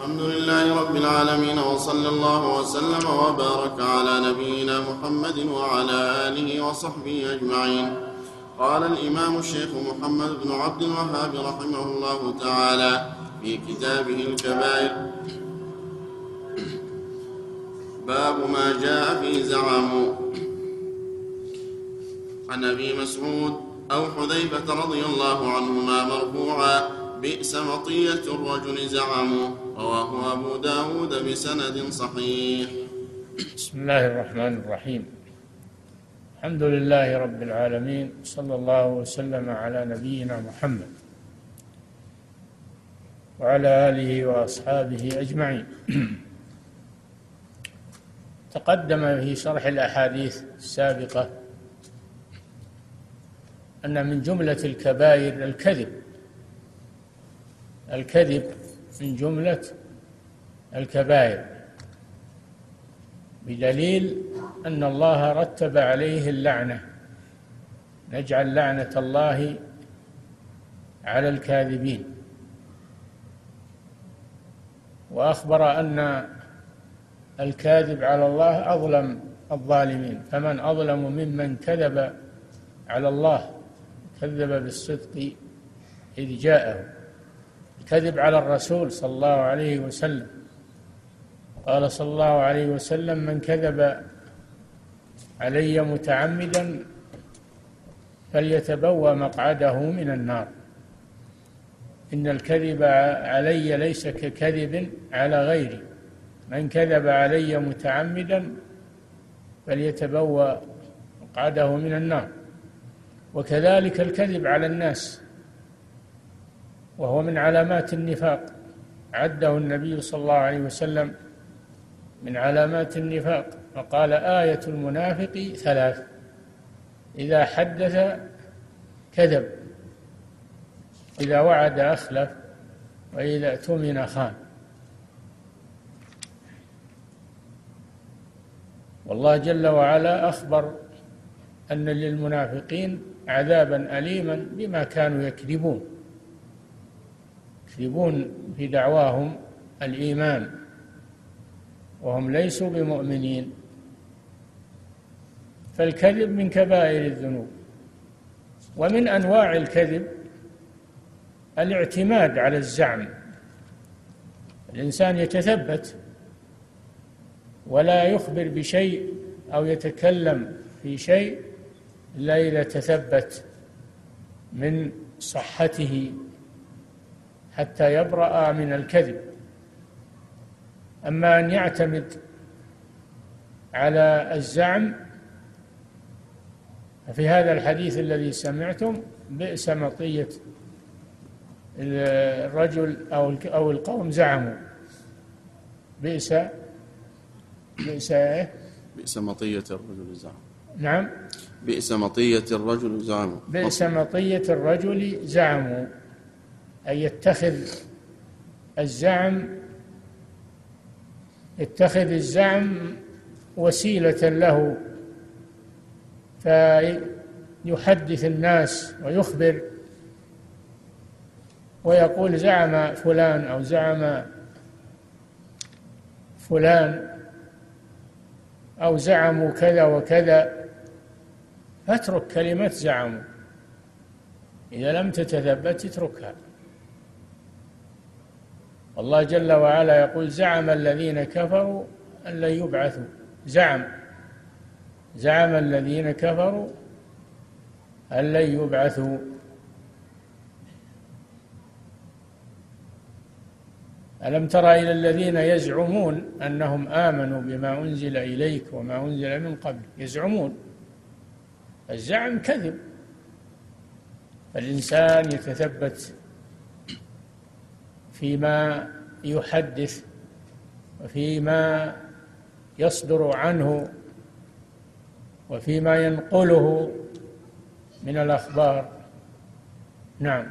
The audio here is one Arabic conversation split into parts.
الحمد لله رب العالمين وصلى الله وسلم وبارك على نبينا محمد وعلى آله وصحبه أجمعين. قال الإمام الشيخ محمد بن عبد الوهاب رحمه الله تعالى في كتابه الكبائر باب ما جاء في زعموا عن أبي مسعود أو حذيفة رضي الله عنهما مرفوعا بئس مطيه الرجل زعموا رواه أبو داود بسند صحيح. بسم الله الرحمن الرحيم. الحمد لله رب العالمين صلى الله وسلم على نبينا محمد وعلى آله وأصحابه أجمعين. تقدم في شرح الأحاديث السابقة أن من جملة الكبائر الكذب الكذب من جملة الكبائر بدليل أن الله رتب عليه اللعنة. نجعل لعنة الله على الكاذبين. وأخبر أن الكاذب على الله أظلم الظالمين. فمن أظلم ممن كذب على الله كذب بالصدق إذ جاءه. الكذب على الرسول صلى الله عليه وسلم. قال صلى الله عليه وسلم من كذب علي متعمدا فليتبوى مقعده من النار. إن الكذب علي ليس ككذب على غيري. من كذب علي متعمدا فليتبوى مقعده من النار. وكذلك الكذب على الناس. وهو من علامات النفاق. عده النبي صلى الله عليه وسلم من علامات النفاق وقال آية المنافق ثلاث إذا حدث كذب إذا وعد أخلف وإذا اؤتمن خان. والله جل وعلا أخبر أن للمنافقين عذابا أليما بما كانوا يكذبون. يكذبون في دعواهم الإيمان وهم ليسوا بمؤمنين. فالكذب من كبائر الذنوب ومن أنواع الكذب الاعتماد على الزعم. الإنسان يتثبت ولا يخبر بشيء أو يتكلم في شيء إذا تثبت من صحته حتى يبرأ من الكذب. أما أن يعتمد على الزعم ففي هذا الحديث الذي سمعتم بئس مطية الرجل أو أو القوم زعموا. بئس بئس إيه؟ بئس مطية الرجل زعم. نعم. بئس مطية الرجل زعموا بئس مطية الرجل زعموا أن يتخذ الزعم يتخذ الزعم وسيلة له فيحدث الناس ويخبر ويقول زعم فلان أو زعم فلان أو زعموا كذا وكذا. فاترك كلمة زعموا إذا لم تتثبت اتركها. الله جل وعلا يقول زعم الذين كفروا أن لن يبعثوا. زعم. زعم الذين كفروا أن لن يبعثوا. ألم تر إلى الذين يزعمون أنهم آمنوا بما أنزل إليك وما أنزل من قبل؟ يزعمون. الزعم كذب. الإنسان يتثبت فيما يحدث وفيما يصدر عنه وفيما ينقله من الأخبار. نعم.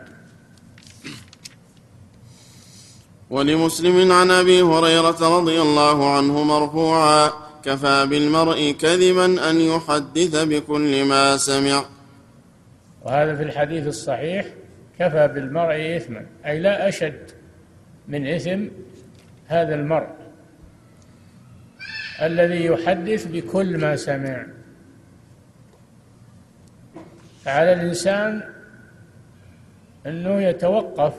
ولمسلم عن أبي هريرة رضي الله عنه مرفوعا كفى بالمرء كذبا أن يحدث بكل ما سمع. وهذا في الحديث الصحيح كفى بالمرء إثما أي لا أشد. من إثم هذا المرء الذي يحدث بكل ما سمع. فعلى الإنسان أنه يتوقف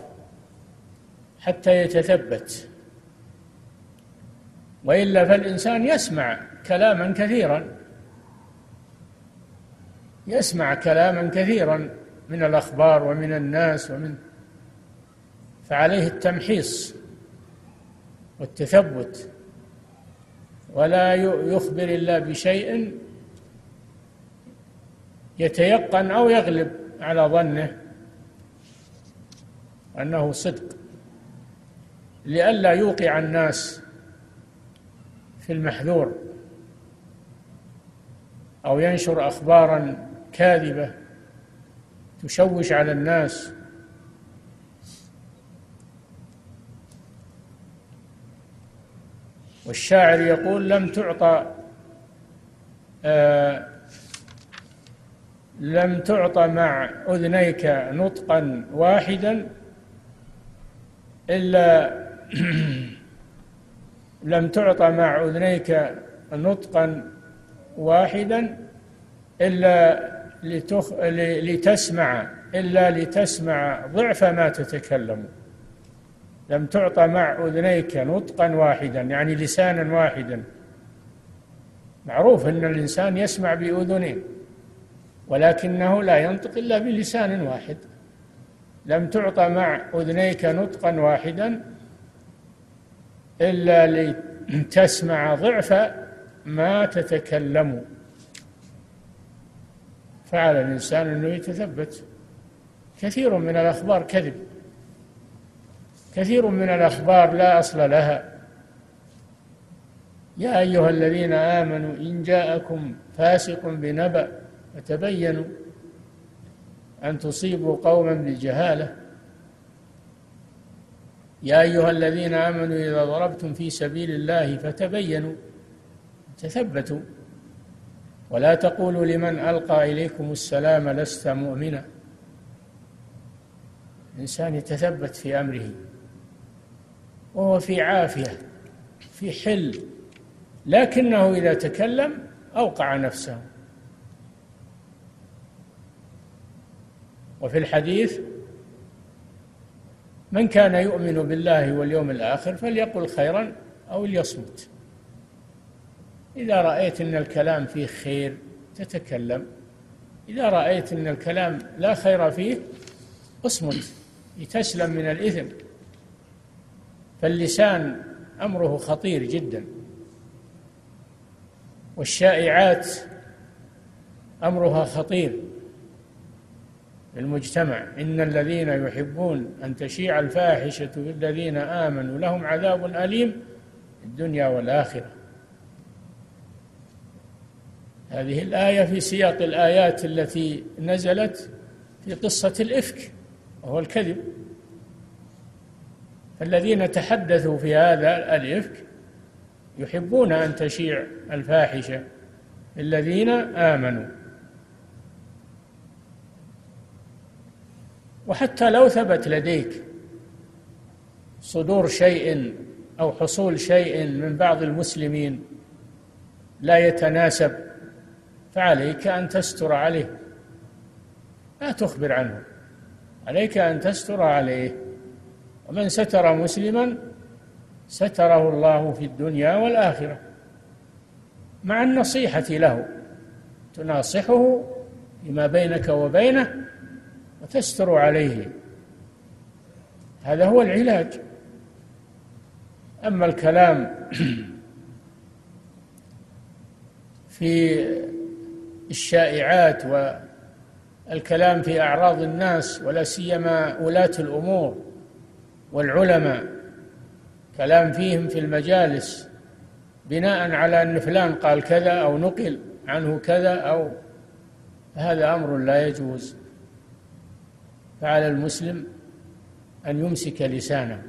حتى يتثبت وإلا فالإنسان يسمع كلاما كثيرا يسمع كلاما كثيرا من الأخبار ومن الناس ومن فعليه التمحيص والتثبت ولا يخبر الله بشيء يتيقن أو يغلب على ظنه أنه صدق. لئلا يوقع الناس في المحذور أو ينشر أخبارا كاذبة تشوش على الناس والشاعر يقول لم تعطى آه لم تعطى مع أذنيك نطقا واحدا إلا لم تعطى مع أذنيك نطقا واحدا إلا لتخ... لتسمع إلا لتسمع ضعف ما تتكلم. لم تعطى مع أذنيك نطقا واحدا يعني لسانا واحدا. معروف أن الإنسان يسمع بأذنين ولكنه لا ينطق إلا بلسان واحد. لم تعطى مع أذنيك نطقا واحدا إلا لتسمع ضعف ما تتكلم. فعلى الإنسان أنه يتثبت. كثير من الأخبار كذب. كثير من الأخبار لا أصل لها. يا أيها الذين آمنوا إن جاءكم فاسق بنبأ فتبينوا أن تصيبوا قوما بجهالة. يا أيها الذين آمنوا إذا ضربتم في سبيل الله فتبينوا تثبتوا. ولا تقولوا لمن ألقى إليكم السلام لست مؤمنا. الإنسان يتثبت في أمره. وهو في عافية في حل لكنه إذا تكلم أوقع نفسه. وفي الحديث من كان يؤمن بالله واليوم الآخر فليقل خيرا أو ليصمت. إذا رأيت أن الكلام فيه خير تتكلم إذا رأيت أن الكلام لا خير فيه اصمت لتسلم من الإثم. فاللسان أمره خطير جدا. والشائعات أمرها خطير المجتمع إن الذين يحبون أن تشيع الفاحشة في الذين آمنوا لهم عذاب أليم في الدنيا والآخرة. هذه الآية في سياق الآيات التي نزلت في قصة الإفك وهو الكذب. فالذين تحدثوا في هذا الإفك يحبون أن تشيع الفاحشة الذين آمنوا. وحتى لو ثبت لديك صدور شيء أو حصول شيء من بعض المسلمين لا يتناسب فعليك أن تستر عليه. لا تخبر عنه عليك أن تستر عليه. ومن ستر مسلما ستره الله في الدنيا والآخرة مع النصيحة له تناصحه فيما بينك وبينه وتستر عليه. هذا هو العلاج. أما الكلام في الشائعات والكلام في أعراض الناس ولا سيما ولاة الأمور والعلماء كلام فيهم في المجالس بناء على أن فلان قال كذا أو نقل عنه كذا أو هذا أمر لا يجوز. فعلى المسلم أن يمسك لسانه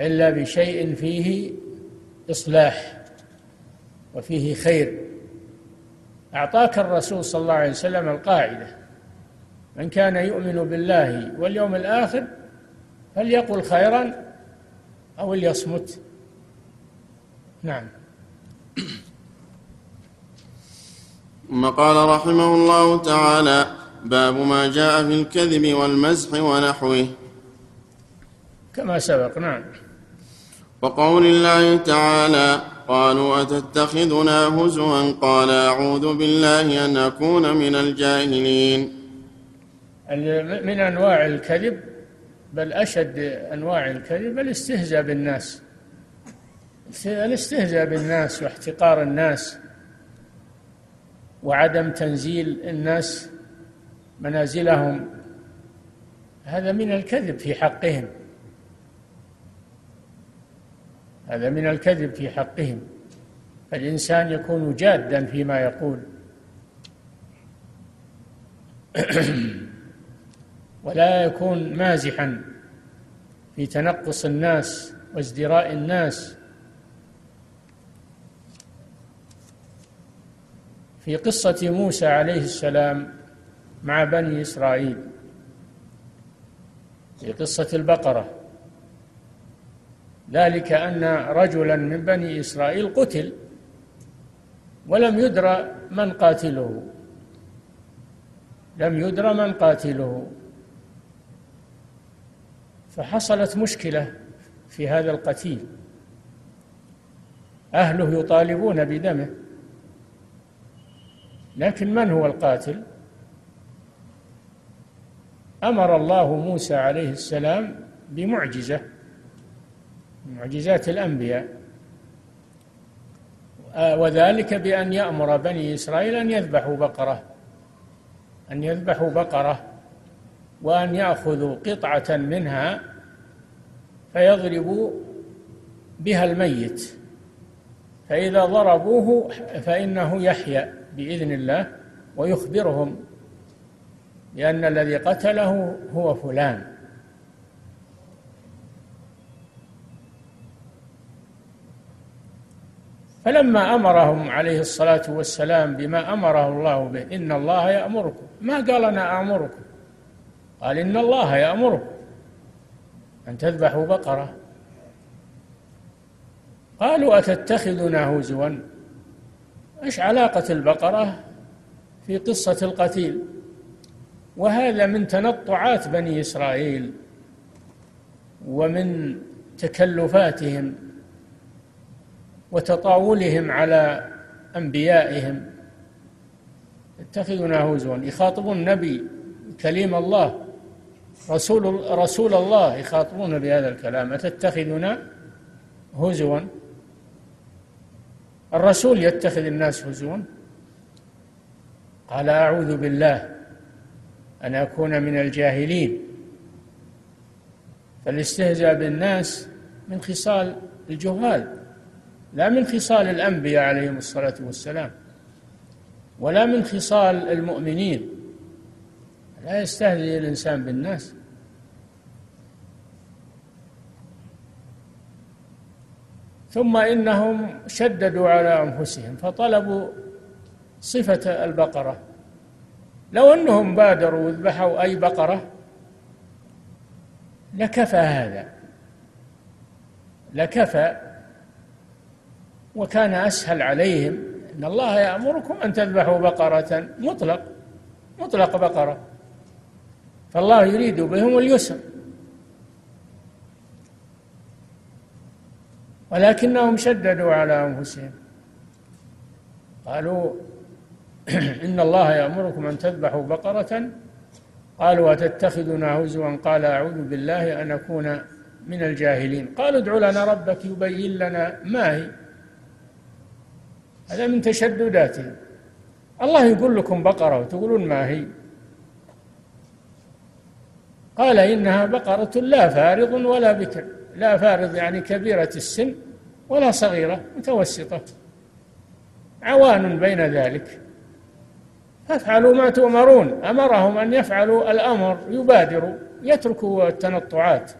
إلا بشيء فيه إصلاح وفيه خير. أعطاك الرسول صلى الله عليه وسلم القاعدة من كان يؤمن بالله واليوم الآخر فليقل خيرا أو ليصمت نعم. ثم قال رحمه الله تعالى باب ما جاء في الكذب والمزح ونحوه. كما سبق نعم. وقول الله تعالى قالوا أتتخذنا هزوا؟ قال أعوذ بالله أن أكون من الجاهلين. من أنواع الكذب بل أشد أنواع الكذب الاستهزاء بالناس. الاستهزاء بالناس واحتقار الناس وعدم تنزيل الناس منازلهم هذا من الكذب في حقهم. هذا من الكذب في حقهم. فالإنسان يكون جادا فيما يقول. ولا يكون مازحا في تنقص الناس وازدراء الناس. في قصة موسى عليه السلام مع بني إسرائيل. في قصة البقرة. ذلك أن رجلا من بني إسرائيل قتل ولم يدرى من قاتله. لم يدرى من قاتله. فحصلت مشكلة في هذا القتيل. أهله يطالبون بدمه. لكن من هو القاتل؟ أمر الله موسى عليه السلام بمعجزة معجزات الأنبياء. وذلك بأن يأمر بني إسرائيل أن يذبحوا بقرة أن يذبحوا بقرة. وأن يأخذوا قطعة منها فيضربوا بها الميت. فإذا ضربوه فإنه يحيا بإذن الله ويخبرهم بأن الذي قتله هو فلان. فلما أمرهم عليه الصلاة والسلام بما أمره الله به إن الله يأمركم ما قال أنا أمركم؟ قال إن الله يامركم أن تذبحوا بقرة. قالوا أتتخذنا هزوا؟ إيش علاقة البقرة في قصة القتيل؟ وهذا من تنطعات بني إسرائيل ومن تكلفاتهم وتطاولهم على أنبيائهم. يتخذون هزوا. يخاطبون النبي كليم الله. رسول رسول الله يخاطبون بهذا الكلام أتتخذنا هزوا؟ الرسول يتخذ الناس هزوا؟ قال أعوذ بالله أن أكون من الجاهلين. فالاستهزاء بالناس من خصال الجهال لا من خصال الأنبياء عليهم الصلاة والسلام ولا من خصال المؤمنين. لا يستهزئ الإنسان بالناس. ثم إنهم شددوا على أنفسهم فطلبوا صفة البقرة. لو أنهم بادروا وذبحوا أي بقرة لكفى هذا لكفى وكان أسهل عليهم إن الله يأمركم أن تذبحوا بقرة مطلق مطلق بقرة. فالله يريد بهم اليسر. ولكنهم شددوا على أنفسهم. قالوا إن الله يأمركم أن تذبحوا بقرة. قالوا أتتخذنا هزوا؟ قال أعوذ بالله أن أكون من الجاهلين. قالوا ادع لنا ربك يبين لنا ما هي. هذا من تشدداتهم. الله يقول لكم بقرة وتقولون ما هي. قال إنها بقرة لا فارض ولا بكر. لا فارض يعني كبيرة السن ولا صغيرة متوسطة. عوان بين ذلك. فافعلوا ما تؤمرون. أمرهم أن يفعلوا الأمر يبادروا يتركوا التنطعات.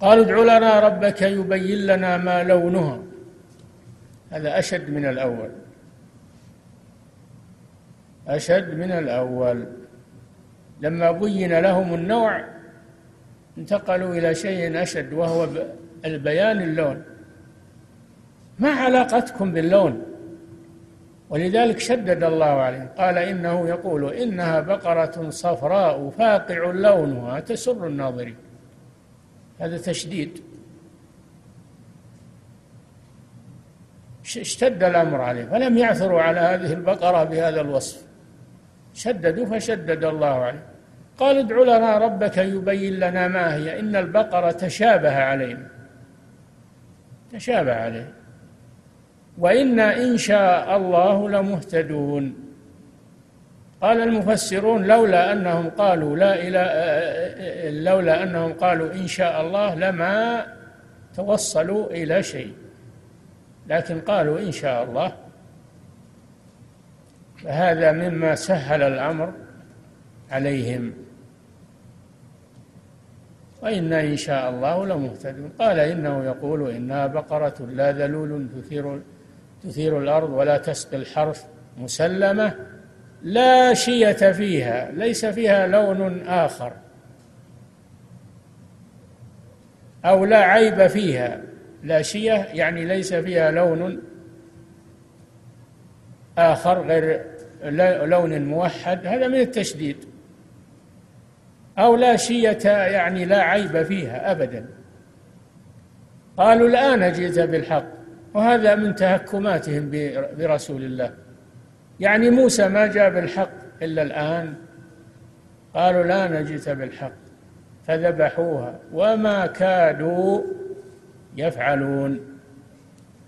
قالوا ادع لنا ربك يبين لنا ما لونها. هذا أشد من الأول. أشد من الأول. لما بين لهم النوع انتقلوا إلى شيء أشد وهو البيان اللون. ما علاقتكم باللون؟ ولذلك شدد الله عليه قال إنه يقول إنها بقرة صفراء فاقع لونها تسر الناظرين. هذا تشديد. اشتد الأمر عليه فلم يعثروا على هذه البقرة بهذا الوصف. شددوا فشدد الله عليه. قال ادع لنا ربك يبين لنا ما هي. إن البقرة تشابه علينا. تشابه عليه. وإنا إن شاء الله لمهتدون. قال المفسرون لولا أنهم قالوا لا إله لولا أنهم قالوا إن شاء الله لما توصلوا إلى شيء. لكن قالوا إن شاء الله. فهذا مما سهل الأمر عليهم. وإنا إن شاء الله لمهتدون. قال إنه يقول إنها بقرة لا ذلول تثير تثير الأرض ولا تسقي الحرث مسلمة لا شية فيها ليس فيها لون آخر أو لا عيب فيها. لا شية يعني ليس فيها لون آخر غير لون موحد. هذا من التشديد. أو لا شية يعني لا عيب فيها أبدا. قالوا الآن جئت بالحق وهذا من تهكماتهم برسول الله. يعني موسى ما جاء بالحق إلا الآن. قالوا لا نجئت بالحق. فذبحوها وما كادوا يفعلون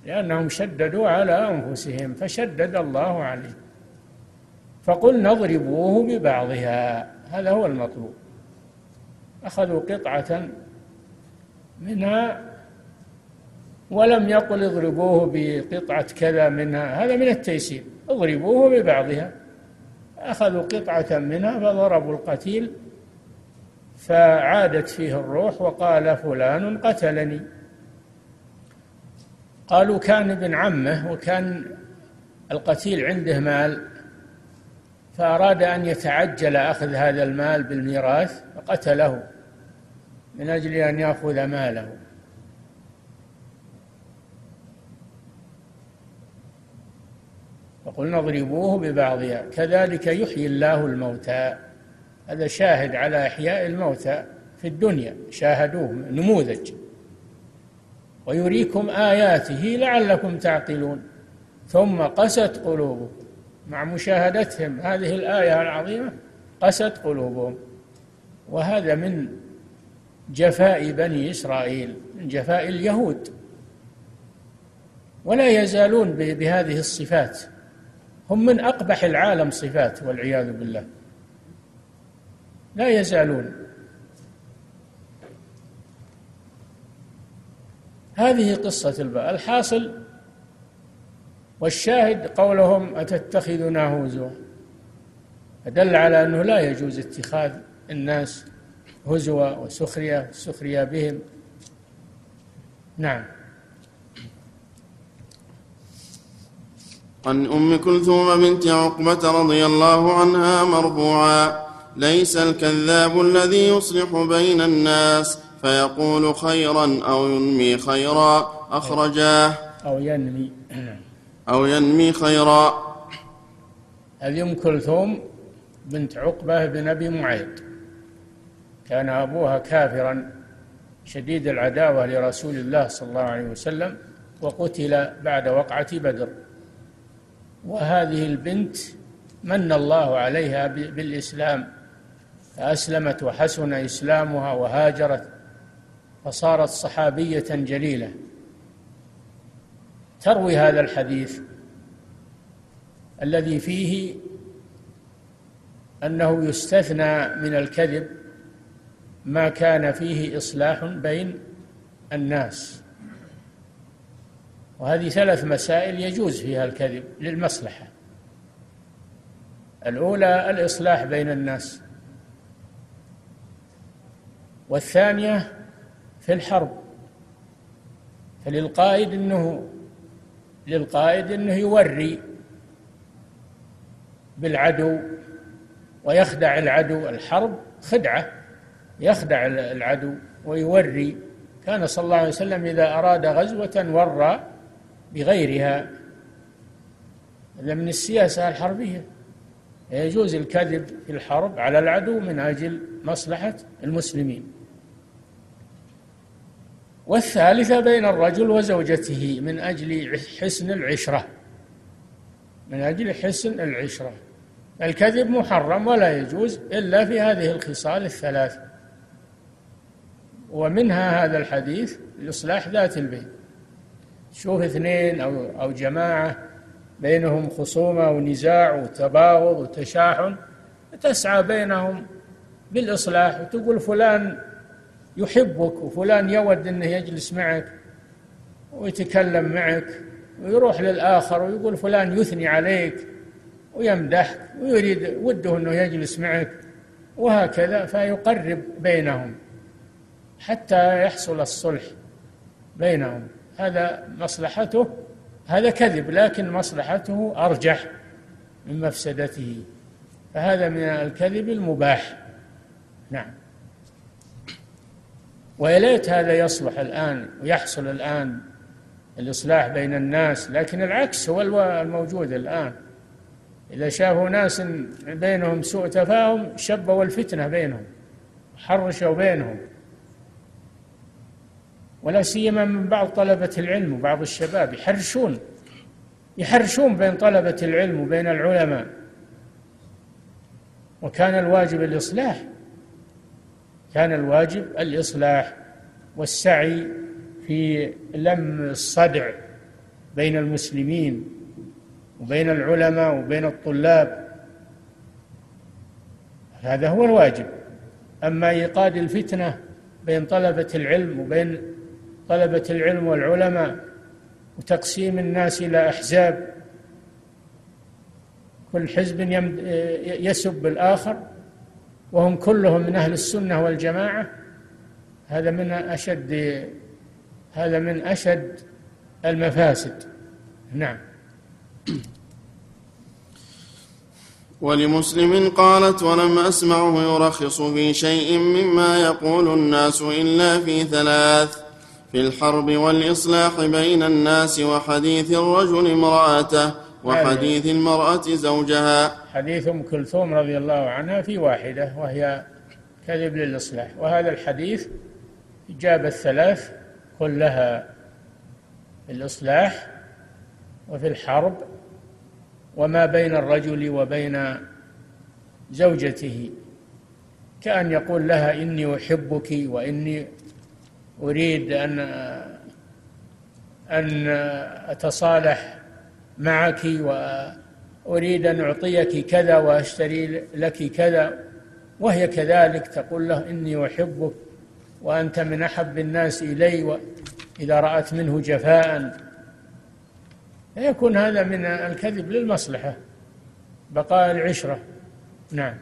لأنهم شددوا على أنفسهم فشدد الله عليهم فقلنا اضربوه ببعضها هذا هو المطلوب. أخذوا قطعة منها ولم يقل اضربوه بقطعة كذا منها هذا من التيسير اضربوه ببعضها. أخذوا قطعة منها فضربوا القتيل فعادت فيه الروح وقال فلان قتلني. قالوا كان ابن عمه وكان القتيل عنده مال فأراد أن يتعجل أخذ هذا المال بالميراث فقتله. من أجل أن يأخذ ماله. فقلنا اضربوه ببعضها كذلك يحيي الله الموتى. هذا شاهد على إحياء الموتى في الدنيا شاهدوه نموذج. ويريكم آياته لعلكم تعقلون. ثم قست قلوبكم مع مشاهدتهم. هذه الآية العظيمة قست قلوبهم. وهذا من جفاء بني إسرائيل من جفاء اليهود. ولا يزالون بهذه الصفات. هم من أقبح العالم صفات والعياذ بالله. لا يزالون. هذه قصة الباء الحاصل. والشاهد قولهم أتتخذنا هزوا فدل على أنه لا يجوز اتخاذ الناس هزوا وسخرية سخرية بهم. نعم. عن أم كلثوم بنت عقبة رضي الله عنها مرفوعا ليس الكذاب الذي يصلح بين الناس فيقول خيرا أو ينمي خيرا أخرجاه. أو ينمي. أو ينمي خيرا. هذه أم كلثوم بنت عقبة بن أبي معيط. كان أبوها كافرا شديد العداوة لرسول الله صلى الله عليه وسلم وقتل بعد وقعة بدر. وهذه البنت من الله عليها بالإسلام. فأسلمت وحسن إسلامها وهاجرت فصارت صحابية جليلة. تروي هذا الحديث الذي فيه أنه يستثنى من الكذب ما كان فيه إصلاح بين الناس. وهذه ثلاث مسائل يجوز فيها الكذب للمصلحة. الأولى الإصلاح بين الناس. والثانية في الحرب. فللقائد أنه للقائد أنه يوري بالعدو ويخدع العدو. الحرب خدعة. يخدع العدو ويوري. كان صلى الله عليه وسلم إذا أراد غزوة ورى بغيرها. هذا من السياسة الحربية. يجوز الكذب في الحرب على العدو من أجل مصلحة المسلمين. والثالثة بين الرجل وزوجته من أجل حسن العشرة. من أجل حسن العشرة. الكذب محرم ولا يجوز إلا في هذه الخصال الثلاث. ومنها هذا الحديث لإصلاح ذات البين شوف اثنين أو أو جماعة بينهم خصومة ونزاع وتباغض وتشاحن تسعى بينهم بالإصلاح وتقول فلان يحبك وفلان يود أنه يجلس معك ويتكلم معك ويروح للآخر ويقول فلان يثني عليك ويمدحك ويريد وده أنه يجلس معك وهكذا فيقرب بينهم. حتى يحصل الصلح بينهم. هذا مصلحته هذا كذب لكن مصلحته أرجح من مفسدته. فهذا من الكذب المباح. نعم. وليت هذا يصلح الآن ويحصل الآن الإصلاح بين الناس لكن العكس هو الموجود الآن. إذا شافوا ناس بينهم سوء تفاهم شبوا الفتنة بينهم حرشوا بينهم. ولا سيما من بعض طلبة العلم وبعض الشباب يحرشون يحرشون بين طلبة العلم وبين العلماء. وكان الواجب الإصلاح كان الواجب الإصلاح والسعي في لم الصدع بين المسلمين وبين العلماء وبين الطلاب. هذا هو الواجب. أما إيقاد الفتنة بين طلبة العلم وبين طلبة العلم والعلماء وتقسيم الناس إلى أحزاب. كل حزب يسب الآخر وهم كلهم من أهل السنة والجماعة. هذا من أشد هذا من أشد المفاسد. نعم. ولمسلم قالت ولم أسمعه يرخص في شيء مما يقول الناس إلا في ثلاث. في الحرب والإصلاح بين الناس وحديث الرجل امرأته وحديث المرأة زوجها. حديث أم كلثوم رضي الله عنها في واحدة وهي كذب للإصلاح. وهذا الحديث جاب الثلاث كلها في الإصلاح وفي الحرب وما بين الرجل وبين زوجته كأن يقول لها إني أحبك وإني أريد أن أن أتصالح معك وأريد أن أعطيك كذا وأشتري لك كذا وهي كذلك تقول له إني أحبك وأنت من أحب الناس إلي إذا رأت منه جفاء. يكون هذا من الكذب للمصلحة بقاء العشرة. نعم.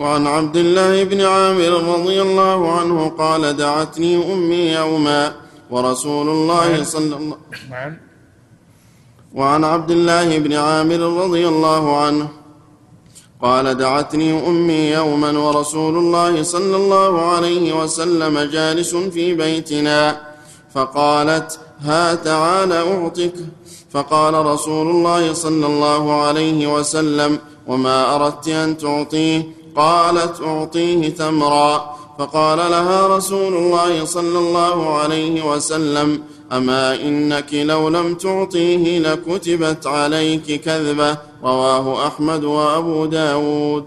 وعن عبد الله بن عامر رضي الله عنه قال دعتني أمي يوما ورسول الله نعم. صلى الله نعم. وعن عبد الله بن عامر رضي الله عنه قال دعتني أمي يوما ورسول الله صلى الله عليه وسلم جالس في بيتنا. فقالت ها تعال أعطك. فقال رسول الله صلى الله عليه وسلم وما أردت أن تعطيه؟ قالت أعطيه تمرا فقال لها رسول الله صلى الله عليه وسلم أما إنك لو لم تعطيه لكتبت عليك كذبة. رواه أحمد وأبو داود.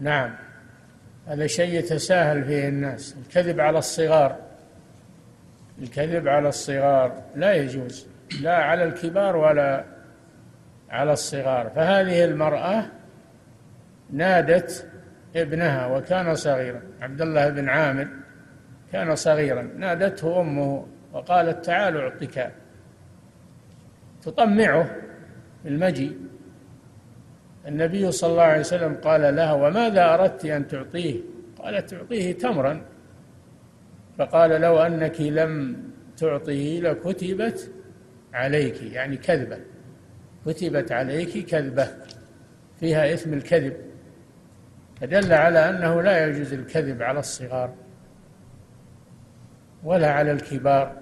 نعم. هذا شيء يتساهل فيه الناس. الكذب على الصغار. الكذب على الصغار لا يجوز. لا على الكبار ولا على الصغار. فهذه المرأة نادت ابنها وكان صغيرا. عبد الله بن عامر كان صغيرا. نادته أمه وقالت تعال اعطك تطمعه بالمجيء النبي صلى الله عليه وسلم قال لها وماذا أردت أن تعطيه؟ قالت تعطيه تمرا. فقال لو أنك لم تعطيه لكتبت عليك يعني كذبة. كتبت عليك كذبة. فيها اثم الكذب. فدل على أنه لا يجوز الكذب على الصغار ولا على الكبار.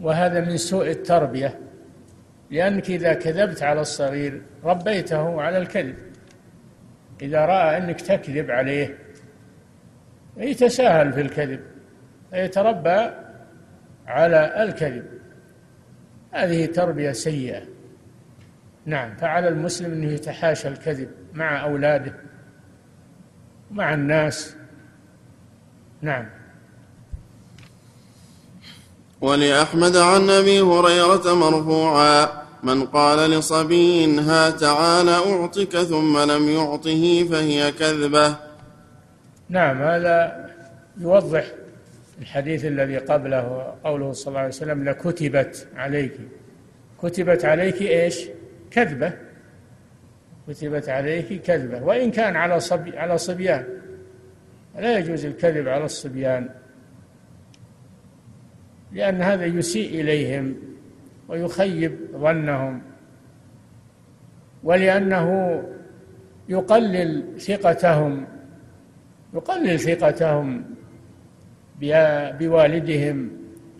وهذا من سوء التربية لأنك إذا كذبت على الصغير ربيته على الكذب. إذا رأى أنك تكذب عليه يتساهل في الكذب فيتربى على الكذب. هذه تربية سيئة. نعم فعلى المسلم أنه يتحاشى الكذب مع أولاده مع الناس. نعم. ولأحمد عن أبي هريرة مرفوعا من قال لصبي ها تعال أعطك ثم لم يعطه فهي كذبة. نعم هذا يوضح الحديث الذي قبله قوله صلى الله عليه وسلم لكتبت عليك. كتبت عليك إيش؟ كذبة كتبت عليك كذبة. وإن كان على صبي على صبيان لا يجوز الكذب على الصبيان لأن هذا يسيء إليهم ويخيب ظنهم ولأنه يقلل ثقتهم يقلل ثقتهم بوالدهم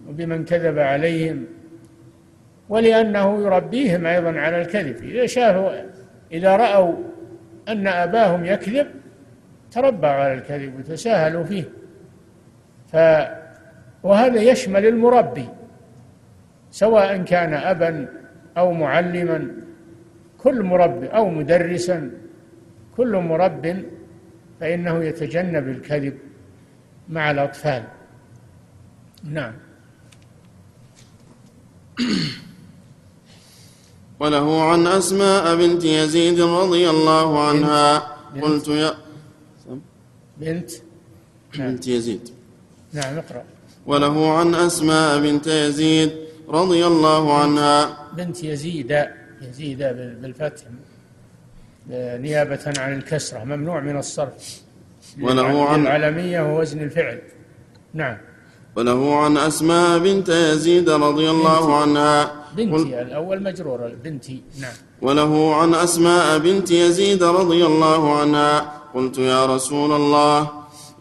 وبمن كذب عليهم. ولأنه يربيهم أيضا على الكذب. إذا شافوا إذا رأوا أن أباهم يكذب تربوا على الكذب وتساهلوا فيه. ف وهذا يشمل المربي سواء كان أبا أو معلما. كل مرب أو مدرسا كل مرب فإنه يتجنب الكذب مع الأطفال. نعم. وله عن أسماء بنت يزيد رضي الله عنها. بنت. قلت يا بنت. بنت يزيد. نعم اقرأ. وله عن أسماء بنت يزيد رضي الله عنها. بنت يزيد يزيد بالفتح. نيابة عن الكسرة ممنوع من الصرف. وله عن العلمية ووزن الفعل. نعم. وله عن أسماء بنت يزيد رضي الله عنها. بنتي الأول مجرور بنتي. نعم. وله عن أسماء بنت يزيد رضي الله عنها. قلت يا رسول الله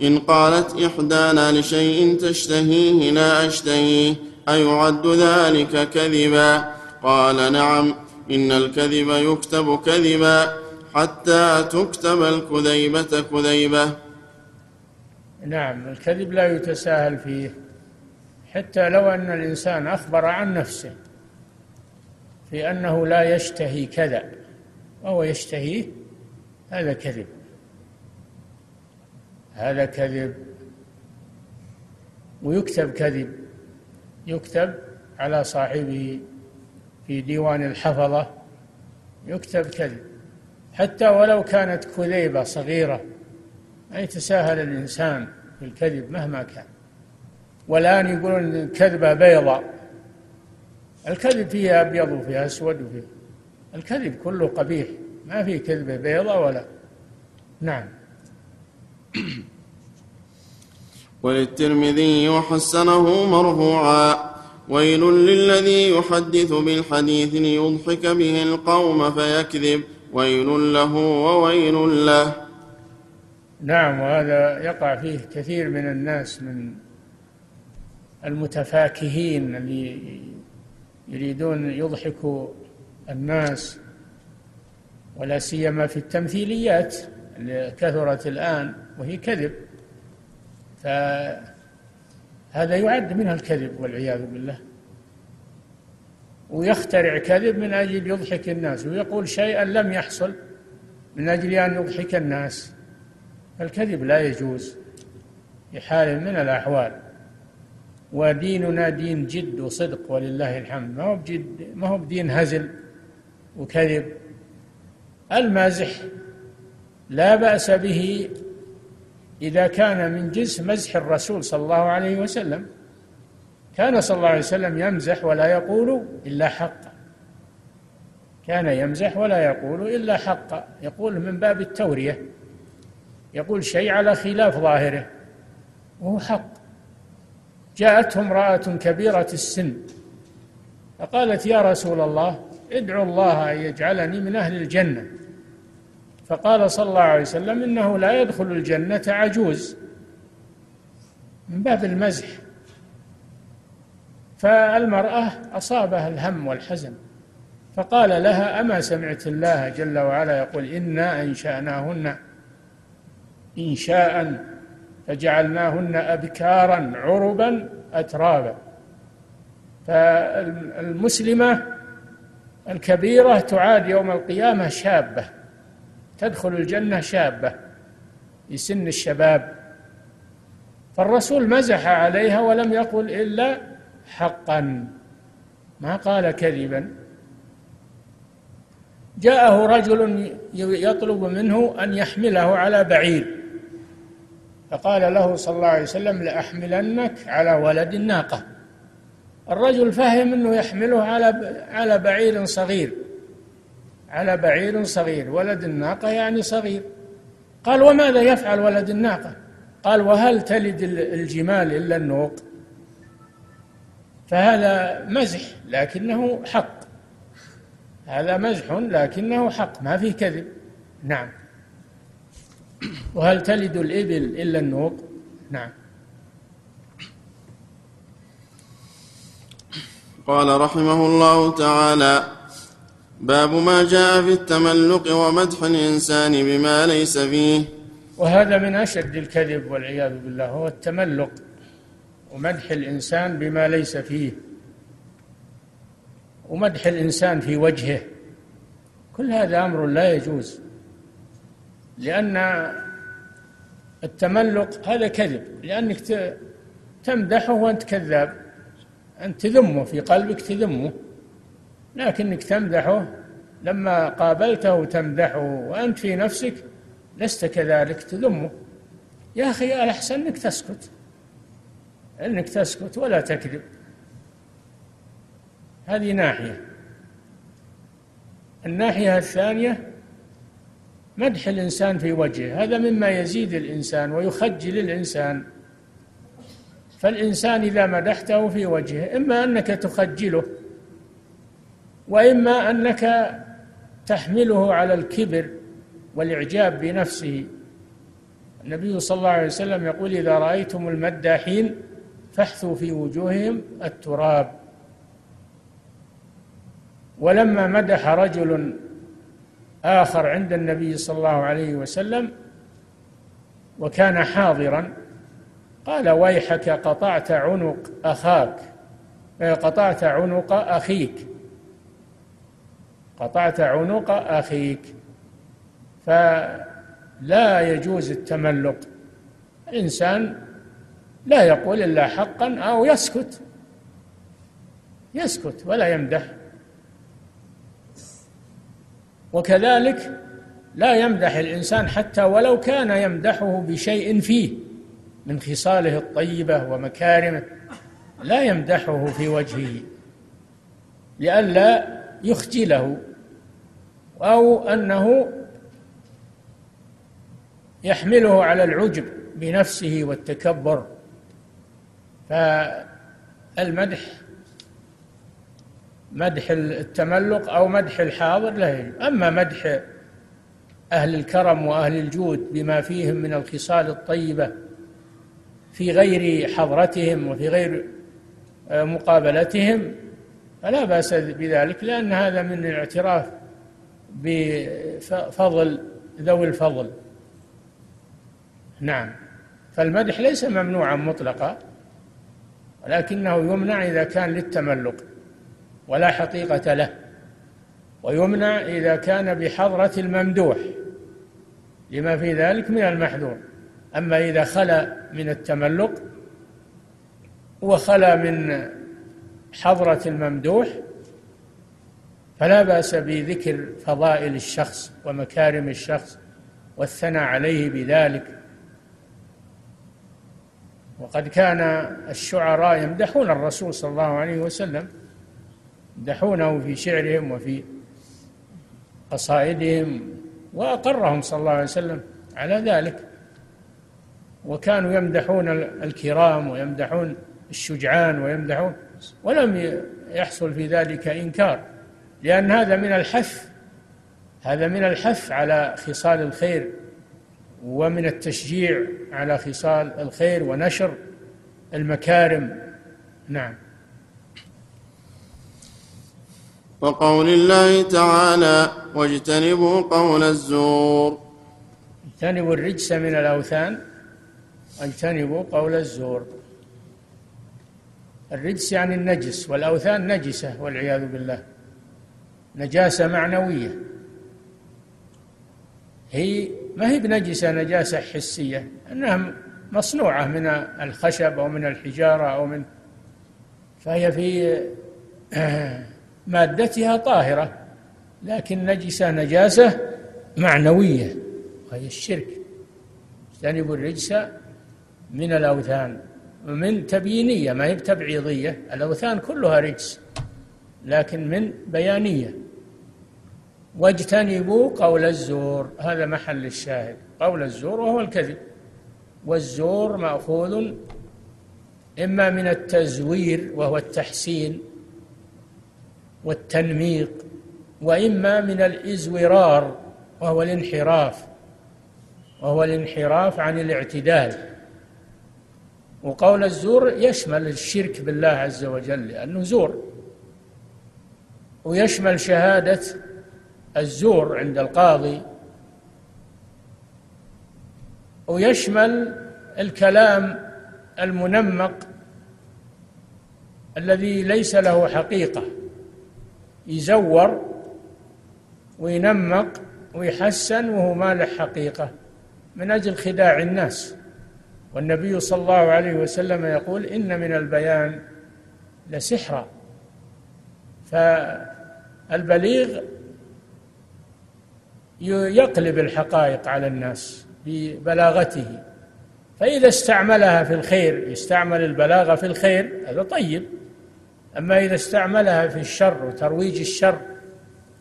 إن قالت إحدانا لشيء تشتهيه لا أشتهيه أيعد ذلك كذبا؟ قال نعم إن الكذب يكتب كذبا حتى تكتب الكذيبة كذيبة. نعم الكذب لا يتساهل فيه. حتى لو أن الإنسان أخبر عن نفسه في أنه لا يشتهي كذا وهو يشتهيه هذا كذب. هذا كذب ويكتب كذب يكتب على صاحبه في ديوان الحفظة يكتب كذب. حتى ولو كانت كذيبة صغيرة ما يتساهل الإنسان في الكذب مهما كان. والآن يقولون الكذبة بيضاء الكذب فيها أبيض وفيها أسود وفيه الكذب كله قبيح. ما في كذبة بيضاء ولا. نعم. وللترمذي وحسنه مرفوعا. ويل للذي يحدث بالحديث ليضحك به القوم فيكذب. ويل له وويل له. نعم وهذا يقع فيه كثير من الناس من المتفاكهين اللي يريدون يضحكوا الناس ولا سيما في التمثيليات اللي كثرت الآن وهي كذب. فهذا يعد منها الكذب والعياذ بالله. ويخترع كذب من أجل يضحك الناس ويقول شيئا لم يحصل من أجل أن يضحك الناس. الكذب لا يجوز في حال من الأحوال. وديننا دين جد وصدق ولله الحمد. ما هو بجد ما هو بدين هزل وكذب. المازح لا بأس به إذا كان من جنس مزح الرسول صلى الله عليه وسلم. كان صلى الله عليه وسلم يمزح ولا يقول إلا حقا كان يمزح ولا يقول إلا حقا يقول من باب التورية. يقول شيء على خلاف ظاهره. وهو حق. جاءته امرأة كبيرة السن فقالت يا رسول الله ادعو الله أن يجعلني من أهل الجنة. فقال صلى الله عليه وسلم إنه لا يدخل الجنة عجوز من باب المزح. فالمرأة أصابها الهم والحزن فقال لها أما سمعت الله جل وعلا يقول إنا أنشأناهن إنشاء فجعلناهن أبكارا عربا أترابا. فالمسلمة الكبيرة تعاد يوم القيامة شابة تدخل الجنة شابة في سن الشباب. فالرسول مزح عليها ولم يقل إلا حقا ما قال كذبا. جاءه رجل يطلب منه أن يحمله على بعير. فقال له صلى الله عليه وسلم لأحملنك على ولد الناقة الرجل فهم أنه يحمله على على بعير صغير. على بعير صغير. ولد الناقة يعني صغير. قال وماذا يفعل ولد الناقة؟ قال وهل تلد الجمال إلا النوق؟ فهذا مزح لكنه حق. هذا مزح لكنه حق. ما فيه كذب. نعم. وهل تلد الإبل إلا النوق؟ نعم. قال رحمه الله تعالى باب ما جاء في التملق ومدح الإنسان بما ليس فيه. وهذا من أشد الكذب والعياذ بالله هو التملق ومدح الإنسان بما ليس فيه. ومدح الإنسان في وجهه. كل هذا أمر لا يجوز. لأن التملق هذا كذب لأنك تمدحه وأنت كذاب أنت تذمه في قلبك تذمه. لكنك تمدحه لما قابلته تمدحه وأنت في نفسك لست كذلك تذمه. يا أخي الأحسن أنك تسكت. أنك تسكت ولا تكذب. هذه ناحية. الناحية الثانية مدح الإنسان في وجهه. هذا مما يزيد الإنسان ويخجل الإنسان. فالإنسان إذا مدحته في وجهه إما أنك تخجله وإما أنك تحمله على الكبر والإعجاب بنفسه. النبي صلى الله عليه وسلم يقول إذا رأيتم المداحين فاحثوا في وجوههم التراب. ولما مدح رجل آخر عند النبي صلى الله عليه وسلم وكان حاضرا قال ويحك قطعت عنق أخاك. قطعت عنق أخيك. قطعت عنق أخيك. فلا يجوز التملق. الإنسان لا يقول إلا حقا أو يسكت. يسكت ولا يمدح. وكذلك لا يمدح الإنسان حتى ولو كان يمدحه بشيء فيه من خصاله الطيبة ومكارمه لا يمدحه في وجهه لئلا يخجله أو أنه يحمله على العجب بنفسه والتكبر. فالمدح مدح التملق أو مدح الحاضر لا يجوز أما مدح أهل الكرم وأهل الجود بما فيهم من الخصال الطيبة في غير حضرتهم وفي غير آه، مقابلتهم فلا بأس بذلك لأن هذا من الاعتراف بفضل ذوي الفضل. نعم. فالمدح ليس ممنوعا مطلقا ولكنه يمنع إذا كان للتملق. ولا حقيقة له. ويمنع إذا كان بحضرة الممدوح لما في ذلك من المحذور. أما إذا خلا من التملق وخلا من حضرة الممدوح فلا بأس بذكر فضائل الشخص ومكارم الشخص والثناء عليه بذلك. وقد كان الشعراء يمدحون الرسول صلى الله عليه وسلم يمدحونه في شعرهم وفي قصائدهم وأقرهم صلى الله عليه وسلم على ذلك. وكانوا يمدحون الكرام ويمدحون الشجعان ويمدحون ولم يحصل في ذلك إنكار لأن هذا من الحث هذا من الحث على خصال الخير ومن التشجيع على خصال الخير ونشر المكارم. نعم. وقول الله تعالى واجتنبوا قول الزور. اجتنبوا الرجس من الأوثان واجتنبوا قول الزور. الرجس يعني النجس والأوثان نجسة والعياذ بالله. نجاسة معنوية. هي ما هي بنجسة نجاسة حسية؟ أنها مصنوعة من الخشب أو من الحجارة أو من فهي في مادتها طاهرة لكن نجسة نجاسة معنوية وهي الشرك. اجتنبوا الرجس من الأوثان من تبيينية ما هي بتبعيضية الأوثان كلها رجس لكن من بيانية. واجتنبوا قول الزور هذا محل الشاهد. قول الزور وهو الكذب. والزور مأخوذ إما من التزوير وهو التحسين والتنميق وإما من الإزورار وهو الانحراف وهو الانحراف عن الاعتدال. وقول الزور يشمل الشرك بالله عز وجل لأنه زور. ويشمل شهادة الزور عند القاضي. ويشمل الكلام المنمق الذي ليس له حقيقة. يزور وينمق ويحسن وهو ما له حقيقة من أجل خداع الناس. والنبي صلى الله عليه وسلم يقول إن من البيان لسحرا. فالبليغ يقلب الحقائق على الناس ببلاغته. فإذا استعملها في الخير يستعمل البلاغة في الخير هذا طيب. أما إذا استعملها في الشر وترويج الشر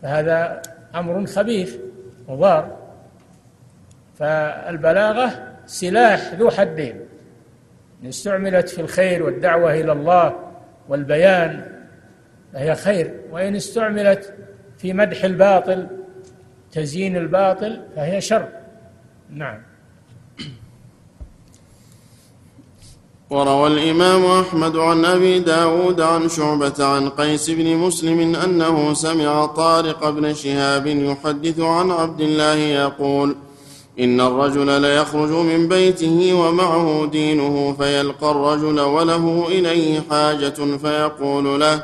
فهذا أمر خبيث وضار فالبلاغة سلاح ذو حدين إن استعملت في الخير والدعوة إلى الله والبيان فهي خير وإن استعملت في مدح الباطل تزيين الباطل فهي شر. نعم. وروى الإمام أحمد عن أبي داود عن شعبة عن قيس بن مسلم أنه سمع طارق بن شهاب يحدث عن عبد الله يقول إن الرجل ليخرج من بيته ومعه دينه فيلقى الرجل وله إليه حاجة فيقول له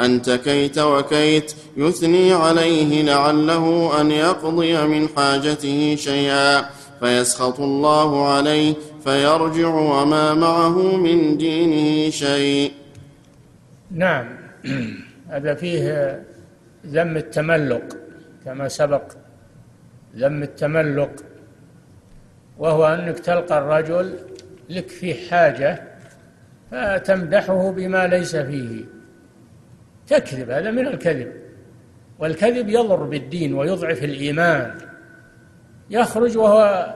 أنت كيت وكيت يثني عليه لعله أن يقضي من حاجته شيئا فيسخط الله عليه فيرجع وما معه من دينه شيء. نعم. هذا فيه ذم التملق كما سبق. ذم التملق وهو أنك تلقى الرجل لك فيه حاجة فتمدحه بما ليس فيه. تكذب هذا من الكذب. والكذب يضر بالدين ويضعف الإيمان. يخرج وهو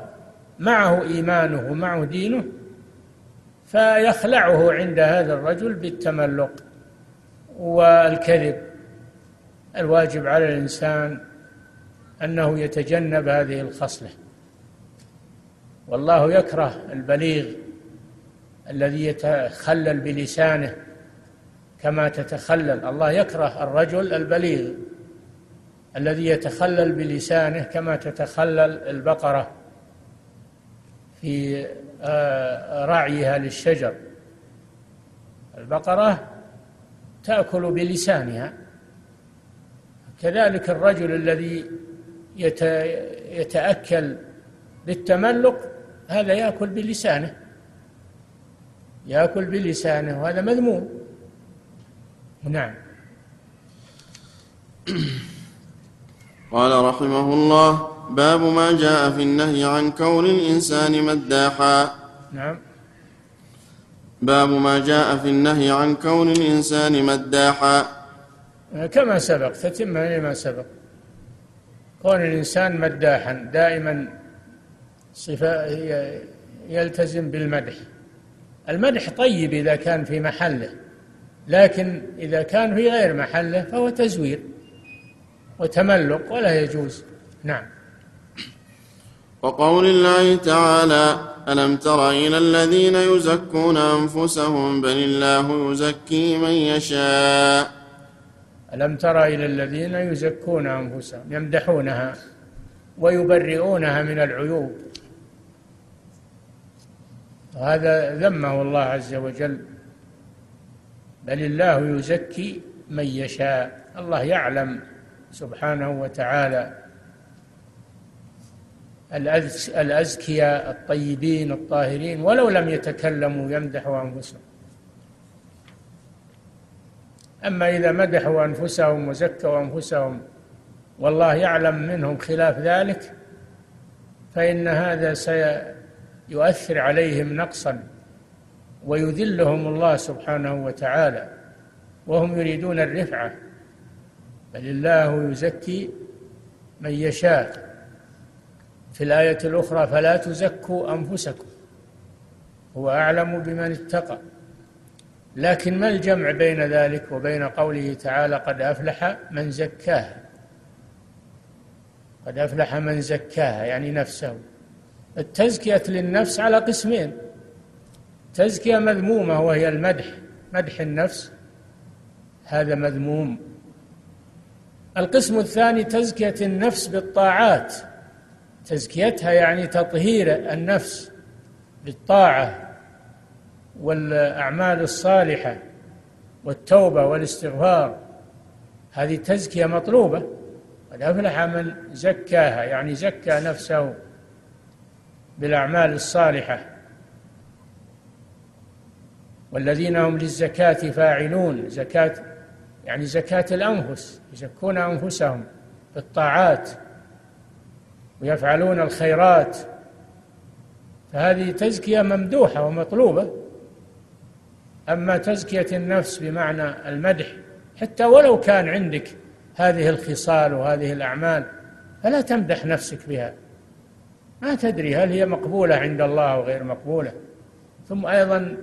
معه إيمانه ومعه دينه فيخلعه عند هذا الرجل بالتملق والكذب الواجب على الإنسان أنه يتجنب هذه الخصلة. والله يكره البليغ الذي يتخلل بلسانه كما تتخلل الله يكره الرجل البليغ الذي يتخلل بلسانه كما تتخلل البقرة. في آه، رعيها للشجر. البقرة تأكل بلسانها. كذلك الرجل الذي يتأكل بالتملق هذا يأكل بلسانه. يأكل بلسانه وهذا مذموم. نعم. قال رحمه الله باب ما جاء في النهي عن كون الإنسان مداحا. نعم. باب ما جاء في النهي عن كون الإنسان مداحا. كما سبق تتمة لما سبق. كون الإنسان مداحا دائما صفة يلتزم بالمدح. المدح طيب إذا كان في محله لكن إذا كان في غير محله فهو تزوير وتملق ولا يجوز. نعم. وقول الله تعالى ألم تر إلى الذين يزكون أنفسهم بل الله يزكي من يشاء؟ ألم تر إلى الذين يزكون أنفسهم يمدحونها ويبرئونها من العيوب. وهذا ذمه الله عز وجل. بل الله يزكي من يشاء. الله يعلم سبحانه وتعالى. الأزكياء الطيبين الطاهرين ولو لم يتكلموا يمدحوا أنفسهم. أما إذا مدحوا أنفسهم وزكوا أنفسهم والله يعلم منهم خلاف ذلك فإن هذا سيؤثر عليهم نقصا ويذلهم الله سبحانه وتعالى وهم يريدون الرفعة. بل الله يزكي من يشاء. في الآية الأخرى فلا تزكوا أنفسكم. هو أعلم بمن اتقى. لكن ما الجمع بين ذلك وبين قوله تعالى قد أفلح من زكاها؟ قد أفلح من زكاها يعني نفسه. التزكية للنفس على قسمين. تزكية مذمومة وهي المدح مدح النفس. هذا مذموم. القسم الثاني تزكية النفس بالطاعات. تزكيتها يعني تطهير النفس بالطاعة والأعمال الصالحة والتوبة والاستغفار. هذه تزكية مطلوبة قد أفلح من زكاها يعني زكى نفسه بالأعمال الصالحة. والذين هم للزكاة فاعلون زكاة يعني زكاة الأنفس يزكون أنفسهم بالطاعات. ويفعلون الخيرات فهذه تزكية ممدوحة ومطلوبة. أما تزكية النفس بمعنى المدح حتى ولو كان عندك هذه الخصال وهذه الأعمال فلا تمدح نفسك بها. ما تدري هل هي مقبولة عند الله أو غير مقبولة. ثم أيضا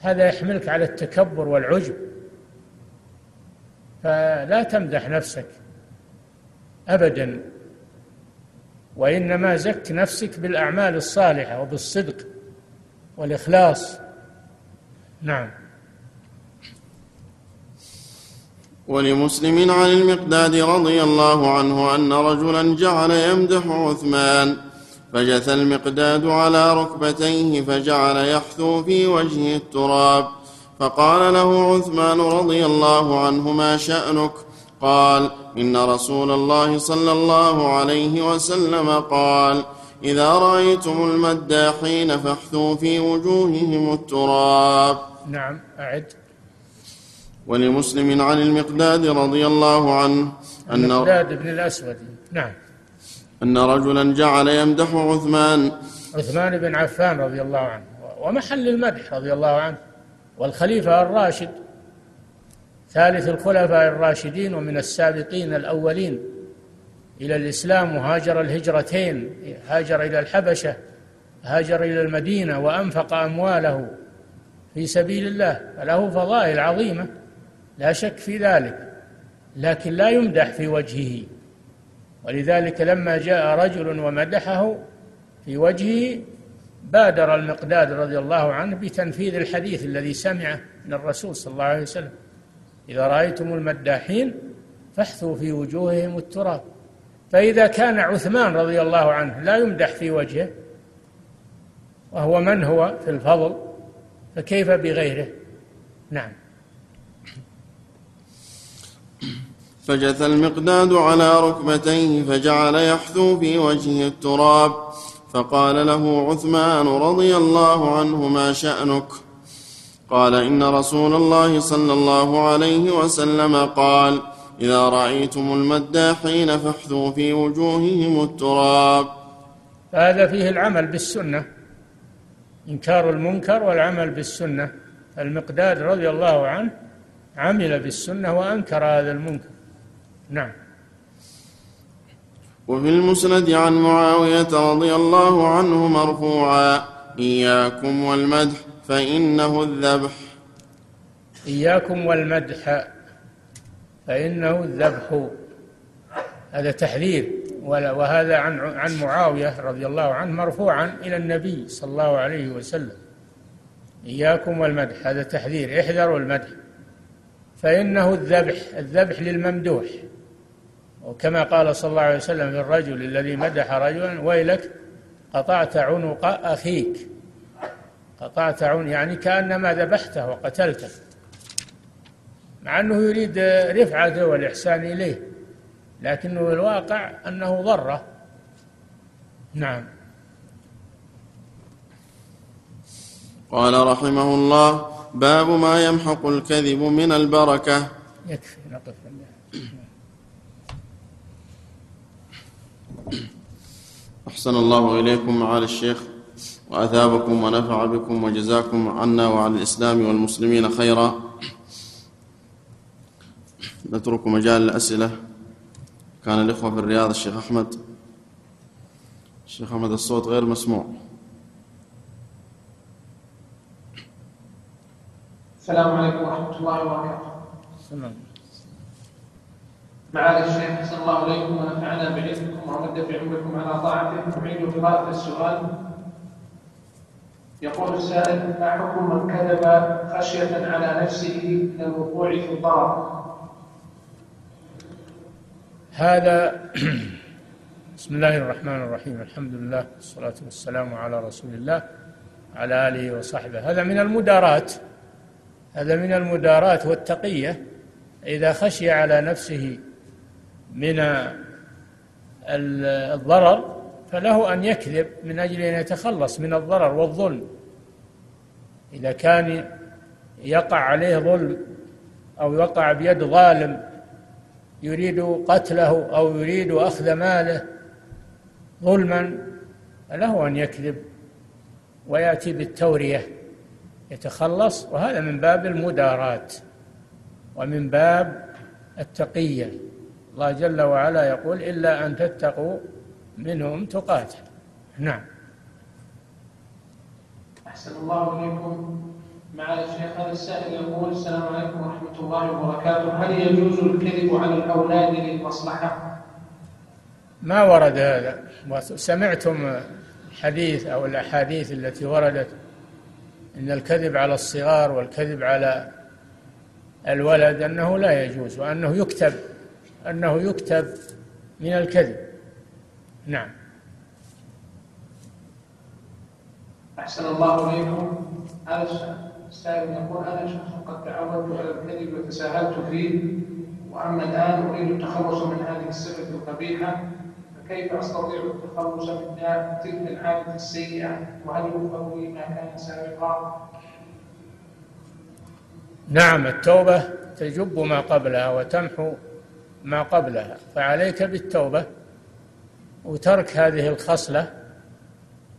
هذا يحملك على التكبر والعجب. فلا تمدح نفسك أبدا. وإنما زك نفسك بالأعمال الصالحة وبالصدق والإخلاص. نعم. ولمسلم عن المقداد رضي الله عنه أن رجلا جعل يمدح عثمان فجث المقداد على ركبتيه فجعل يحثو في وجهه التراب فقال له عثمان رضي الله عنه ما شأنك؟ قال إن رسول الله صلى الله عليه وسلم قال إذا رأيتم المداحين فاحثوا في وجوههم التراب. نعم أعد. ولمسلم عن المقداد رضي الله عنه أن المقداد بن الأسود. نعم. أن رجلا جعل يمدح عثمان. عثمان بن عفان رضي الله عنه ومحل المدح رضي الله عنه والخليفة الراشد. ثالث الخلفاء الراشدين ومن السابقين الأولين إلى الإسلام وهاجر الهجرتين هاجر إلى الحبشة هاجر إلى المدينة وأنفق أمواله في سبيل الله فله فضائل عظيمة لا شك في ذلك لكن لا يمدح في وجهه. ولذلك لما جاء رجل ومدحه في وجهه بادر المقداد رضي الله عنه بتنفيذ الحديث الذي سمعه من الرسول صلى الله عليه وسلم. إذا رأيتم المداحين فاحثوا في وجوههم التراب. فإذا كان عثمان رضي الله عنه لا يمدح في وجهه وهو من هو في الفضل فكيف بغيره؟ نعم. فجث المقداد على ركبتيه فجعل يحثو في وجهه التراب فقال له عثمان رضي الله عنه ما شأنك. قال إن رسول الله صلى الله عليه وسلم قال إذا رأيتم المداحين فاحذوا في وجوههم التراب. هذا فيه العمل بالسنة إنكار المنكر والعمل بالسنة. المقداد رضي الله عنه عمل بالسنة وأنكر هذا المنكر. نعم. وفي المسند عن معاوية رضي الله عنه مرفوعا إياكم والمدح فإنه الذبح. إياكم والمدح فإنه الذبح. هذا تحذير وهذا عن عن معاوية رضي الله عنه مرفوعا إلى النبي صلى الله عليه وسلم. إياكم والمدح هذا تحذير احذروا المدح. فإنه الذبح الذبح للممدوح. وكما قال صلى الله عليه وسلم في الرجل الذي مدح رجلا ويلك قطعت عنق أخيك. قطعت عنق يعني كأنما ذبحته وقتلته. مع أنه يريد رفعته والإحسان إليه. لكنه الواقع أنه ضره. نعم. قال رحمه الله باب ما يمحق الكذب من البركة. يكفي نقف أحسن الله إليكم معالي الشيخ. وأثابكم ونفع بكم وجزاكم عنا وعن الإسلام والمسلمين خيرا. نترك مجال الأسئلة. كان الإخوة في الرياض الشيخ أحمد. الشيخ أحمد الصوت غير مسموع. السلام عليكم ورحمة الله وبركاته. السلام. معالي الشيخ أحسن الله إليكم ونفعنا بعلمكم ومد في عمركم على طاعته. نعيد قراءة السؤال. يقول السائل ما حكم من كذب خشية على نفسه من الوقوع في الضرر هذا بسم الله الرحمن الرحيم. الحمد لله والصلاة والسلام على رسول الله على آله وصحبه. هذا من المدارات. هذا من المدارات والتقية. إذا خشي على نفسه من الضرر فله أن يكذب من أجل أن يتخلص من الضرر والظلم. إذا كان يقع عليه ظلم أو يقع بيد ظالم يريد قتله أو يريد أخذ ماله ظلما فله أن يكذب ويأتي بالتورية يتخلص. وهذا من باب المداراة ومن باب التقية. الله جل وعلا يقول إلا أن تتقوا منهم تقاتل. نعم. أحسن الله إليكم. مع الشيخ هذا السائل يقول السلام عليكم ورحمة الله وبركاته. هل يجوز الكذب على الأولاد للمصلحة؟ ما ورد هذا. سمعتم الحديث أو الأحاديث التي وردت أن الكذب على الصغار والكذب على الولد أنه لا يجوز وأنه يكتب أنه يكتب من الكذب. نعم. أحسن الله إليكم. هذا السائل يقول أنا شخص قد تعودت على الكذب وتساهلت فيه وأما الآن أريد التخلص من هذه الصفة القبيحة فكيف أستطيع التخلص من تلك العادة السيئة؟ وهل يغفر لي ما كان سابقا؟ نعم التوبة تجب ما قبلها وتمحو ما قبلها فعليك بالتوبة. وترك هذه الخصلة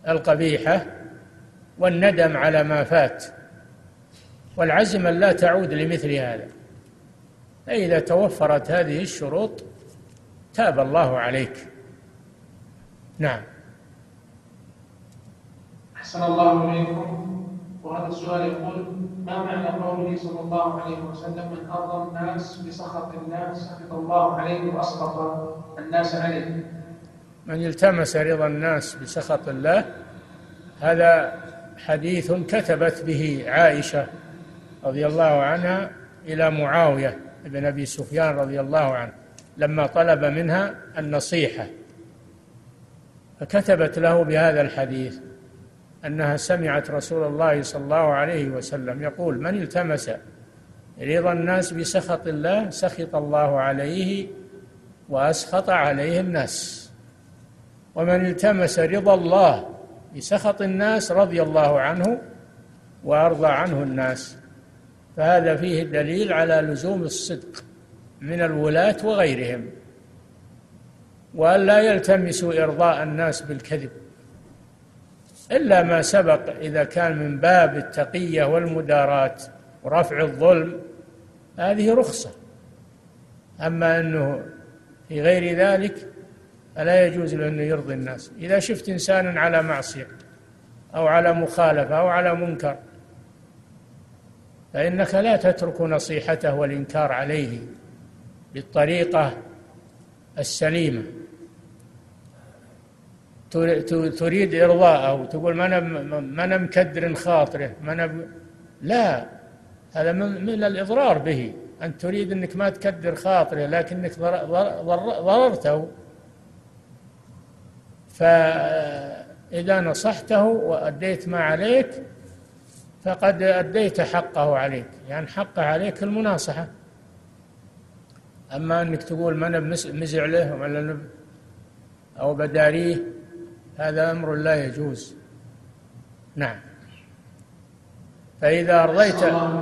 القبيحة والندم على ما فات. والعزم لا تعود لمثل هذا. فإذا توفرت هذه الشروط تاب الله عليك. نعم. أحسن الله إليكم. وهذا السؤال يقول ما معنى قوله صلى الله عليه وسلم من أرضى الناس بسخط الله سخط الله عليه وأسخط الناس عليه من التمس رضا الناس بسخط الله هذا حديث كتبت به عائشة رضي الله عنها إلى معاوية بن أبي سفيان رضي الله عنه لما طلب منها النصيحة. فكتبت له بهذا الحديث أنها سمعت رسول الله صلى الله عليه وسلم يقول من التمس رضا الناس بسخط الله سخط الله عليه وأسخط عليه الناس. ومن التمس رضا الله بسخط الناس رضي الله عنه وأرضى عنه الناس. فهذا فيه دليل على لزوم الصدق من الولاة وغيرهم وأن لا يلتمسوا إرضاء الناس بالكذب إلا ما سبق إذا كان من باب التقية والمداراة ورفع الظلم. هذه رخصة. أما أنه في غير ذلك فلا يجوز له أنه يرضي الناس؟ إذا شفت إنسانا على معصية أو على مخالفة أو على منكر فإنك لا تترك نصيحته والإنكار عليه بالطريقة السليمة. تريد إرضاءه وتقول ما أنا ما أنا مكدر خاطره ما أنا لا هذا من, من الإضرار به. أنت تريد أنك ما تكدر خاطره لكنك ضررته فإذا نصحته وأديت ما عليك فقد أديت حقه عليك. يعني حقه عليك المناصحة. أما أنك تقول أنا مزع له ولا أو بداريه هذا أمر لا يجوز. نعم. فإذا أرضيت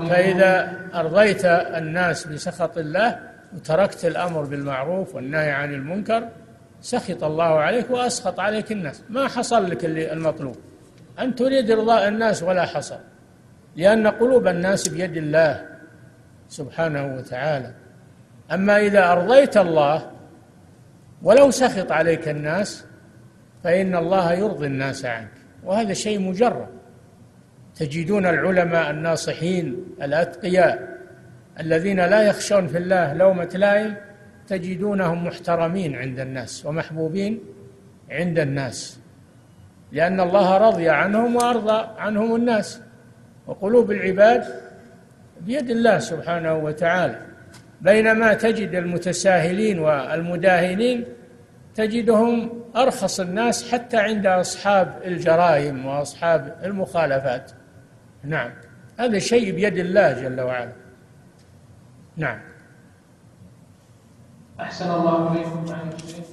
فإذا أرضيت الناس بسخط الله وتركت الأمر بالمعروف والنهي عن المنكر سخط الله عليك وأسخط عليك الناس. ما حصل لك المطلوب. أن تريد إرضاء الناس ولا حصل. لأن قلوب الناس بيد الله سبحانه وتعالى. أما إذا أرضيت الله ولو سخط عليك الناس فإن الله يرضي الناس عنك. وهذا شيء مجرد. تجدون العلماء الناصحين الأتقياء الذين لا يخشون في الله لومة لائم تجدونهم محترمين عند الناس ومحبوبين عند الناس لأن الله رضي عنهم وأرضى عنهم الناس وقلوب العباد بيد الله سبحانه وتعالى. بينما تجد المتساهلين والمداهنين تجدهم أرخص الناس حتى عند أصحاب الجرائم وأصحاب المخالفات. نعم هذا شيء بيد الله جل وعلا. نعم. أحسن الله إليكم معالي الشيخ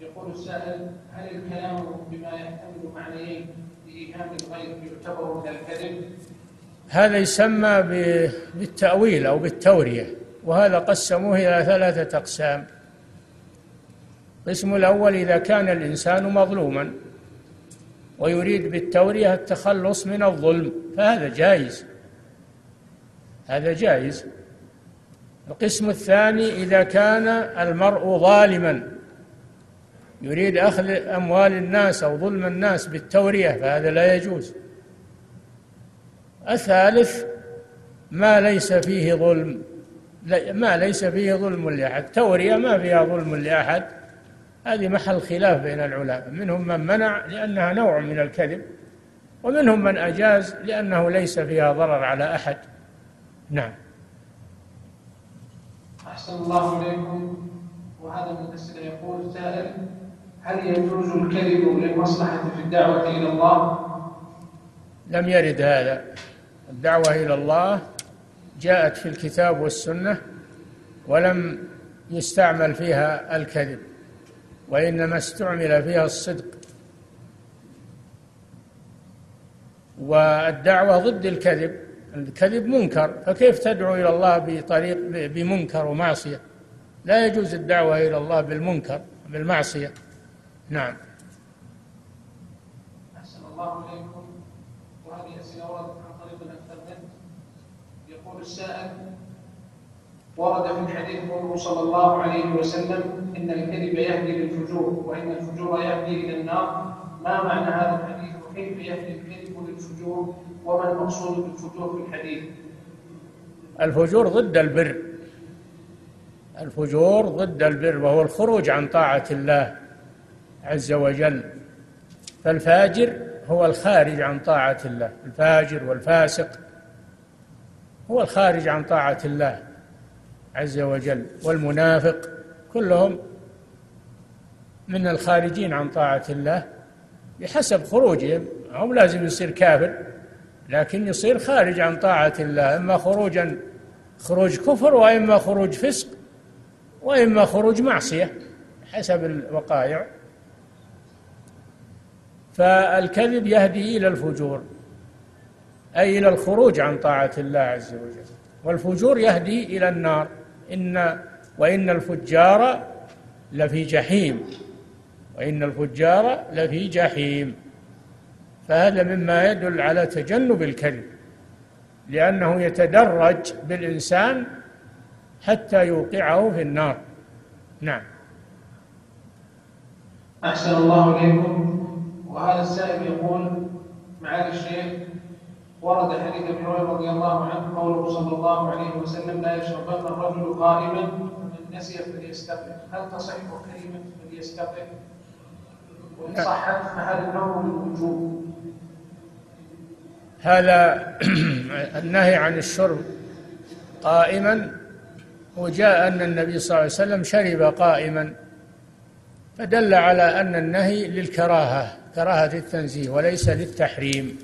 يقول السائل هل الكلام بما يحتمل معنيين لإيهام الغير يعتبر من الكذب؟ هذا يسمى بالتأويل أو بالتورية وهذا قسموه إلى ثلاثة أقسام. القسم الأول إذا كان الإنسان مظلوما ويريد بالتورية التخلص من الظلم فهذا جائز. هذا جائز. القسم الثاني إذا كان المرء ظالما. يريد أخذ أموال الناس أو ظلم الناس بالتورية فهذا لا يجوز. الثالث ما ليس فيه ظلم. ما ليس فيه ظلم لأحد. تورية ما فيها ظلم لأحد. هذه محل خلاف بين العلماء. منهم من منع لأنها نوع من الكذب ومنهم من أجاز لأنه ليس فيها ضرر على أحد. نعم. أحسن الله إليكم. وهذا المتسل يقول سائل هل يجوز الكذب للمصلحة في الدعوة إلى الله؟ لم يرد هذا. الدعوة إلى الله جاءت في الكتاب والسنة ولم يستعمل فيها الكذب وإنما استعمل فيها الصدق. والدعوة ضد الكذب. الكذب منكر فكيف تدعو إلى الله بطريق بمنكر ومعصية؟ لا يجوز الدعوة إلى الله بالمنكر بالمعصية. نعم. أحسن الله إليكم. وهذه أسئلة وردت عن طريق الإنترنت. يقول السائل ورد في الحديث قوله صلى الله عليه وسلم إن الكذب يهدي للفجور وإن الفجور يهدي إلى النار. ما معنى هذا الحديث؟ وكيف يهدي الكذب للفجور؟ وما المقصود بالفجور في الحديث؟ الفجور ضد البر. الفجور ضد البر وهو الخروج عن طاعة الله عز وجل. فالفاجر هو الخارج عن طاعة الله. الفاجر والفاسق هو الخارج عن طاعة الله عز وجل. والمنافق كلهم من الخارجين عن طاعة الله بحسب خروجهم. هم لازم يصير كافر. لكن يصير خارج عن طاعة الله إما خروجا خروج كفر وإما خروج فسق وإما خروج معصية حسب الوقائع. فالكذب يهدي إلى الفجور أي إلى الخروج عن طاعة الله عز وجل. والفجور يهدي إلى النار. إن وإن الفجار لفي جحيم وإن الفجار لفي جحيم. فهذا مما يدل على تجنب الكذب لأنه يتدرج بالإنسان حتى يوقعه في النار. نعم. أحسن الله إليكم. وهذا السائل يقول معالي الشيخ ورد حديث ابي هريره رضي الله عنه قوله صلى الله عليه وسلم لا يشربن الرجل قائما ومن نسي فليستغفر هل تصح كلمة فليستغفر؟ وإن صحت فهل الأمر بالوجوب؟ هذا النهي عن الشرب قائما وجاء أن النبي صلى الله عليه وسلم شرب قائما فدل على أن النهي للكراهة كراهة التنزيه وليس للتحريم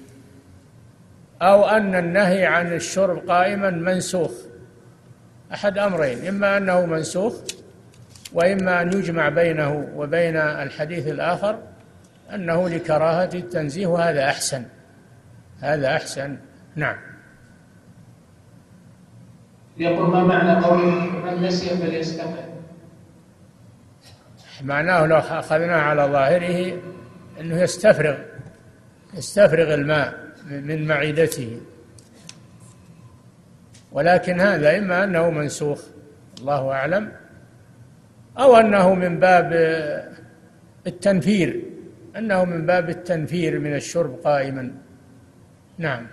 أو أن النهي عن الشرب قائما منسوخ. أحد أمرين إما أنه منسوخ وإما أن يجمع بينه وبين الحديث الآخر أنه لكراهة التنزيه وهذا أحسن. هذا أحسن. نعم. يقول ما معنى قوله من نسي فليستقل؟ معناه لو أخذناه على ظاهره أنه يستفرغ يستفرغ الماء من معدته. ولكن هذا إما أنه منسوخ الله أعلم أو أنه من باب التنفير أنه من باب التنفير من الشرب قائما. نعم.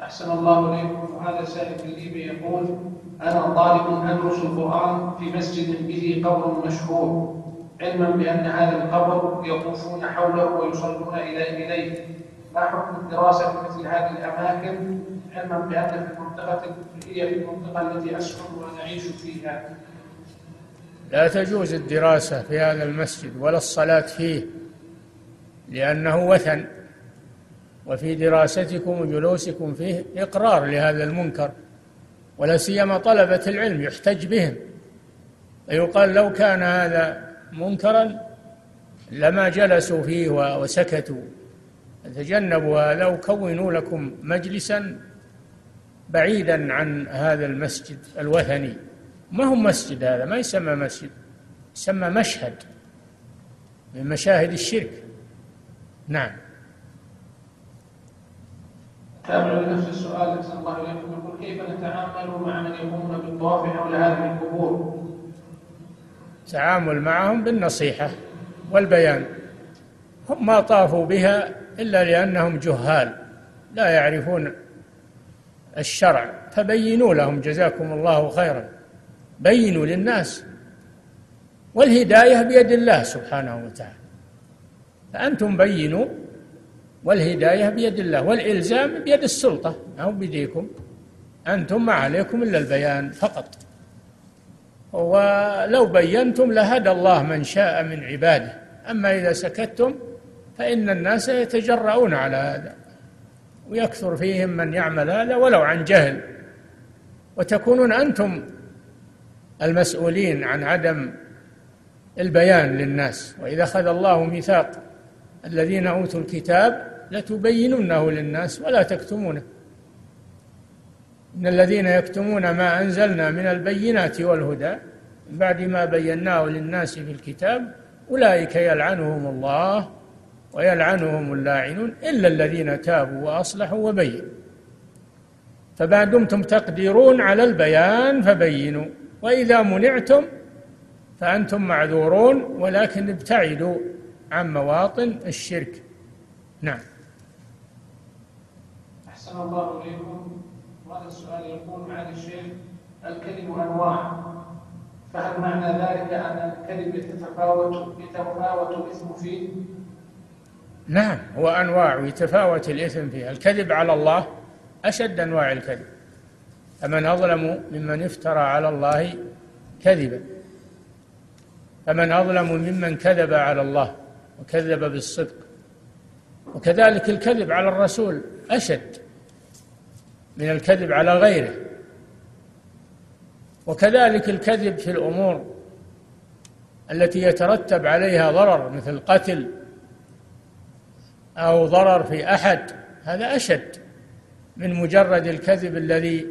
أحسن الله إليكم. وهذا سائل الليبي يقول أنا طالب أدرس القرآن في مسجد به قبر مشهور. علما بأن هذا القبر يطوفون حوله ويصلون إليه ما حكم الدراسة في مثل هذه الأماكن؟ علما بأن في المنطقة هي في المنطقة التي أسكن ونعيش فيها. لا تجوز الدراسة في هذا المسجد ولا الصلاة فيه لأنه وثن. وفي دراستكم وجلوسكم فيه إقرار لهذا المنكر ولا سيما طلبة العلم يحتج بهم. ويقال لو كان هذا منكرا لما جلسوا فيه وسكتوا. تجنبوا هذا وكونوا لكم مجلسا بعيدا عن هذا المسجد الوثني. ما هو مسجد هذا؟ ما يسمى مسجد يسمى مشهد من مشاهد الشرك. نعم. تابع لنفس السؤال نسأل الله إليكم يقول كيف نتعامل مع من يقومون بالطواف حول هذه القبور؟ تعامل معهم بالنصيحة والبيان. هم ما طافوا بها إلا لأنهم جهال لا يعرفون الشرع. فبينوا لهم جزاكم الله خيرا. بينوا للناس. والهداية بيد الله سبحانه وتعالى. فأنتم بينوا والهداية بيد الله والإلزام بيد السلطة. أو بيديكم. أنتم ما عليكم إلا البيان فقط. ولو بينتم لهدى الله من شاء من عباده. أما إذا سكتتم فإن الناس يتجرؤون على هذا. ويكثر فيهم من يعمل هذا ولو عن جهل. وتكونون أنتم المسؤولين عن عدم البيان للناس. وإذا أخذ الله ميثاق الذين أوتوا الكتاب لتبيننه للناس ولا تكتمونه. إن الذين يكتمون ما أنزلنا من البينات والهدى بعد ما بيناه للناس في الكتاب أولئك يلعنهم الله ويلعنهم اللاعنون إلا الذين تابوا وأصلحوا وبينوا. فما دمتم تقدرون على البيان فبينوا وإذا منعتم فأنتم معذورون ولكن ابتعدوا. عن مواطن الشرك. نعم. أحسن الله إليكم. وهذا السؤال يقول معالي الشيخ الكذب أنواع. فهل معنى ذلك أن الكذب يتفاوت يتفاوت الإثم فيه؟ نعم هو أنواع يتفاوت الإثم فيه. الكذب على الله أشد أنواع الكذب. فمن أظلم ممن افترى على الله كذبا. فمن أظلم ممن كذب على الله وكذب بالصدق. وكذلك الكذب على الرسول أشد من الكذب على غيره. وكذلك الكذب في الأمور التي يترتب عليها ضرر مثل قتل أو ضرر في أحد. هذا أشد من مجرد الكذب الذي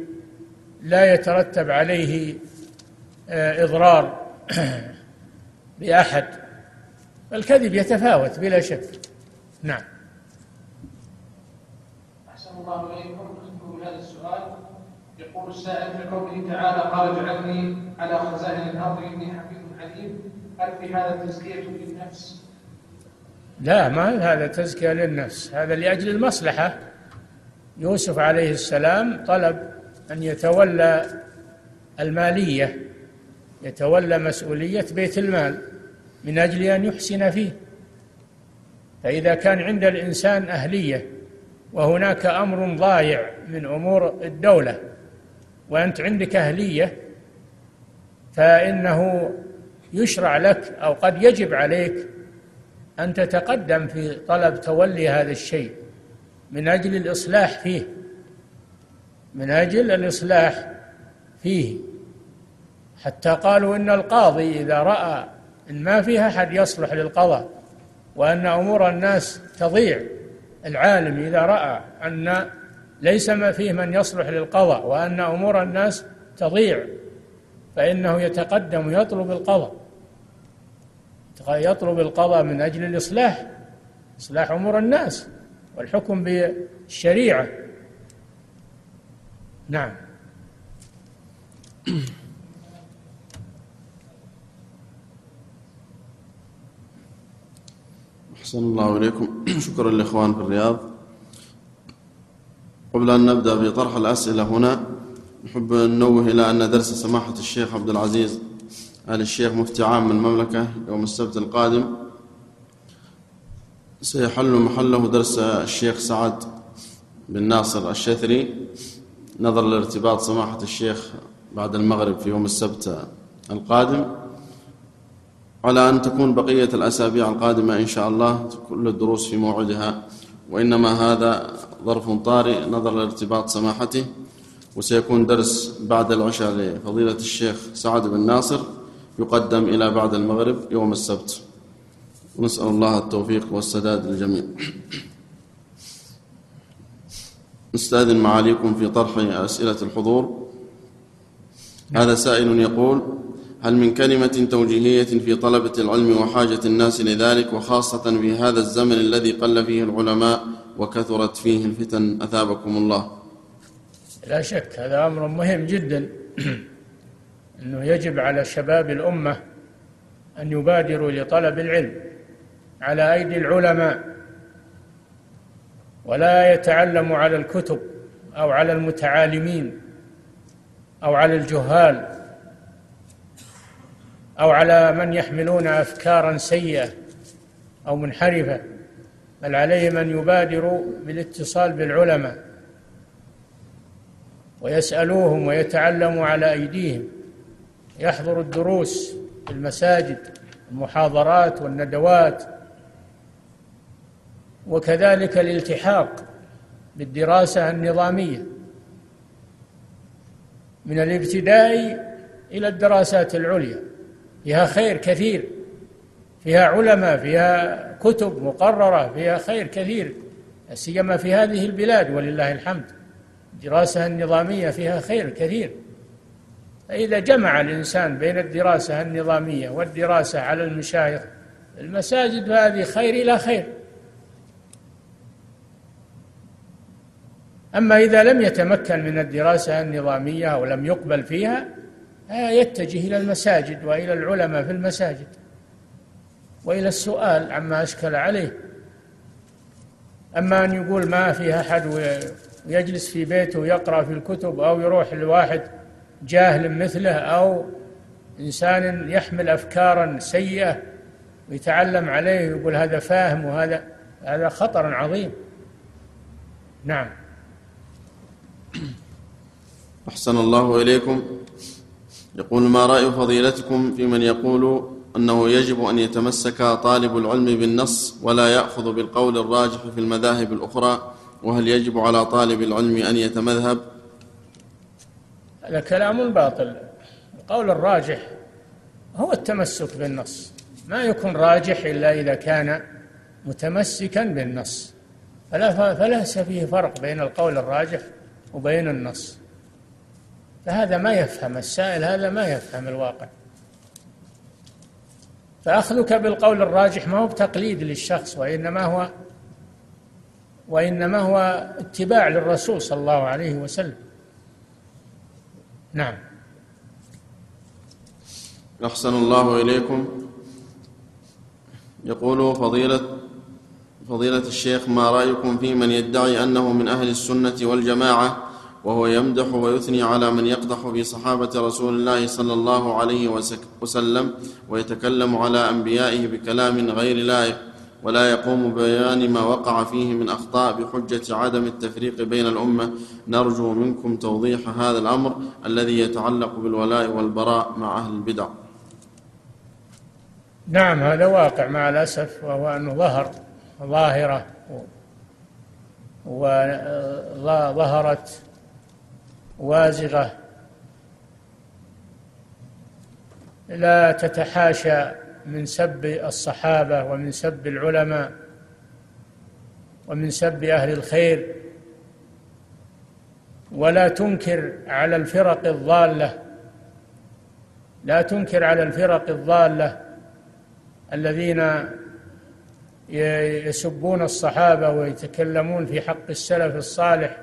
لا يترتب عليه آه، إضرار بأحد. الكذب يتفاوت بلا شك. نعم. أحسن الله إليكم. بهذا السؤال. يقول السائل في قوله تعالى قال اجعلني على خزائن الأرض إني حفيظ عليم. هل في هذا تزكية للنفس؟ لا ما هذا تزكية للنفس؟ هذا لأجل المصلحة. يوسف عليه السلام طلب أن يتولى المالية يتولى مسؤولية بيت المال. من أجل أن يحسن فيه. فإذا كان عند الإنسان أهلية وهناك أمر ضايع من أمور الدولة وأنت عندك أهلية فإنه يشرع لك أو قد يجب عليك أن تتقدم في طلب تولي هذا الشيء من أجل الإصلاح فيه. من أجل الإصلاح فيه. حتى قالوا إن القاضي إذا رأى إن ما فيها أحد يصلح للقضاء وأن أمور الناس تضيع. العالم إذا رأى أن ليس ما فيه من يصلح للقضاء وأن أمور الناس تضيع فإنه يتقدم ويطلب القضاء. يطلب القضاء من أجل الإصلاح إصلاح أمور الناس والحكم بالشريعة. نعم. أحسن الله إليكم. شكرا للإخوان في الرياض. قبل أن نبدأ بطرح الأسئلة هنا نحب أن ننوه إلى أن درس سماحة الشيخ عبد العزيز آل الشيخ مفتي عام المملكة يوم السبت القادم. سيحل محله درس الشيخ سعد بن ناصر الشثري. نظرا لارتباط سماحة الشيخ بعد المغرب في يوم السبت القادم. على أن تكون بقية الأسابيع القادمة إن شاء الله كل الدروس في موعدها. وإنما هذا ظرف طارئ نظرا لارتباط سماحته. وسيكون درس بعد العشاء لفضيلة الشيخ سعد بن ناصر يقدم إلى بعد المغرب يوم السبت. ونسأل الله التوفيق والسداد للجميع. نستأذن معاليكم في طرح أسئلة الحضور. هذا سائل يقول هل من كلمة توجيهية في طلبة العلم وحاجة الناس لذلك وخاصة في هذا الزمن الذي قل فيه العلماء وكثرت فيه الفتن؟ أثابكم الله. لا شك هذا أمر مهم جدا. أنه يجب على شباب الأمة أن يبادروا لطلب العلم على أيدي العلماء ولا يتعلموا على الكتب أو على المتعالمين أو على الجهال. أو على من يحملون أفكارا سيئة أو منحرفة بل عليهم أن يبادروا بالاتصال بالعلماء ويسألوهم ويتعلموا على أيديهم. يحضروا الدروس في المساجد المحاضرات والندوات وكذلك الالتحاق بالدراسة النظامية. من الابتدائي إلى الدراسات العليا. فيها خير كثير. فيها علماء فيها كتب مقررة فيها خير كثير. سيما في هذه البلاد ولله الحمد. الدراسة النظامية فيها خير كثير. فإذا جمع الإنسان بين الدراسة النظامية والدراسة على المشايخ المساجد فهذه خير إلى خير. أما إذا لم يتمكن من الدراسة النظامية أو لم يقبل فيها يتجه إلى المساجد وإلى العلماء في المساجد وإلى السؤال عما أشكل عليه. أما أن يقول ما في أحد ويجلس في بيته ويقرأ في الكتب أو يروح لواحد جاهل مثله أو إنسان يحمل أفكارا سيئة ويتعلم عليه ويقول هذا فاهم وهذا هذا خطر عظيم. نعم. أحسن الله إليكم. يقول ما رأي فضيلتكم في من يقول أنه يجب أن يتمسك طالب العلم بالنص ولا يأخذ بالقول الراجح في المذاهب الأخرى؟ وهل يجب على طالب العلم أن يتمذهب؟ هذا كلام باطل. القول الراجح هو التمسك بالنص. ما يكون راجح إلا إذا كان متمسكا بالنص. فلا فليس فيه فرق بين القول الراجح وبين النص. فهذا ما يفهم السائل هذا ما يفهم الواقع. فأخذك بالقول الراجح ما هو بتقليد للشخص وإنما هو وإنما هو اتباع للرسول صلى الله عليه وسلم. نعم. أحسن الله إليكم. يقول فضيلة فضيلة الشيخ ما رأيكم في من يدعي أنه من أهل السنة والجماعة وهو يمدح ويثني على من يقدح في صحابة رسول الله صلى الله عليه وسلم ويتكلم على أنبيائه بكلام غير لائق ولا يقوم ببيان ما وقع فيه من أخطاء بحجة عدم التفريق بين الأمة. نرجو منكم توضيح هذا الأمر الذي يتعلق بالولاء والبراء مع أهل البدع. نعم هذا واقع مع الأسف وهو أنه ظهر ظاهرة وظهرت وازغة لا تتحاشى من سب الصحابة ومن سب العلماء ومن سب أهل الخير. ولا تنكر على الفرق الضالة. لا تنكر على الفرق الضالة الذين يسبون الصحابة ويتكلمون في حق السلف الصالح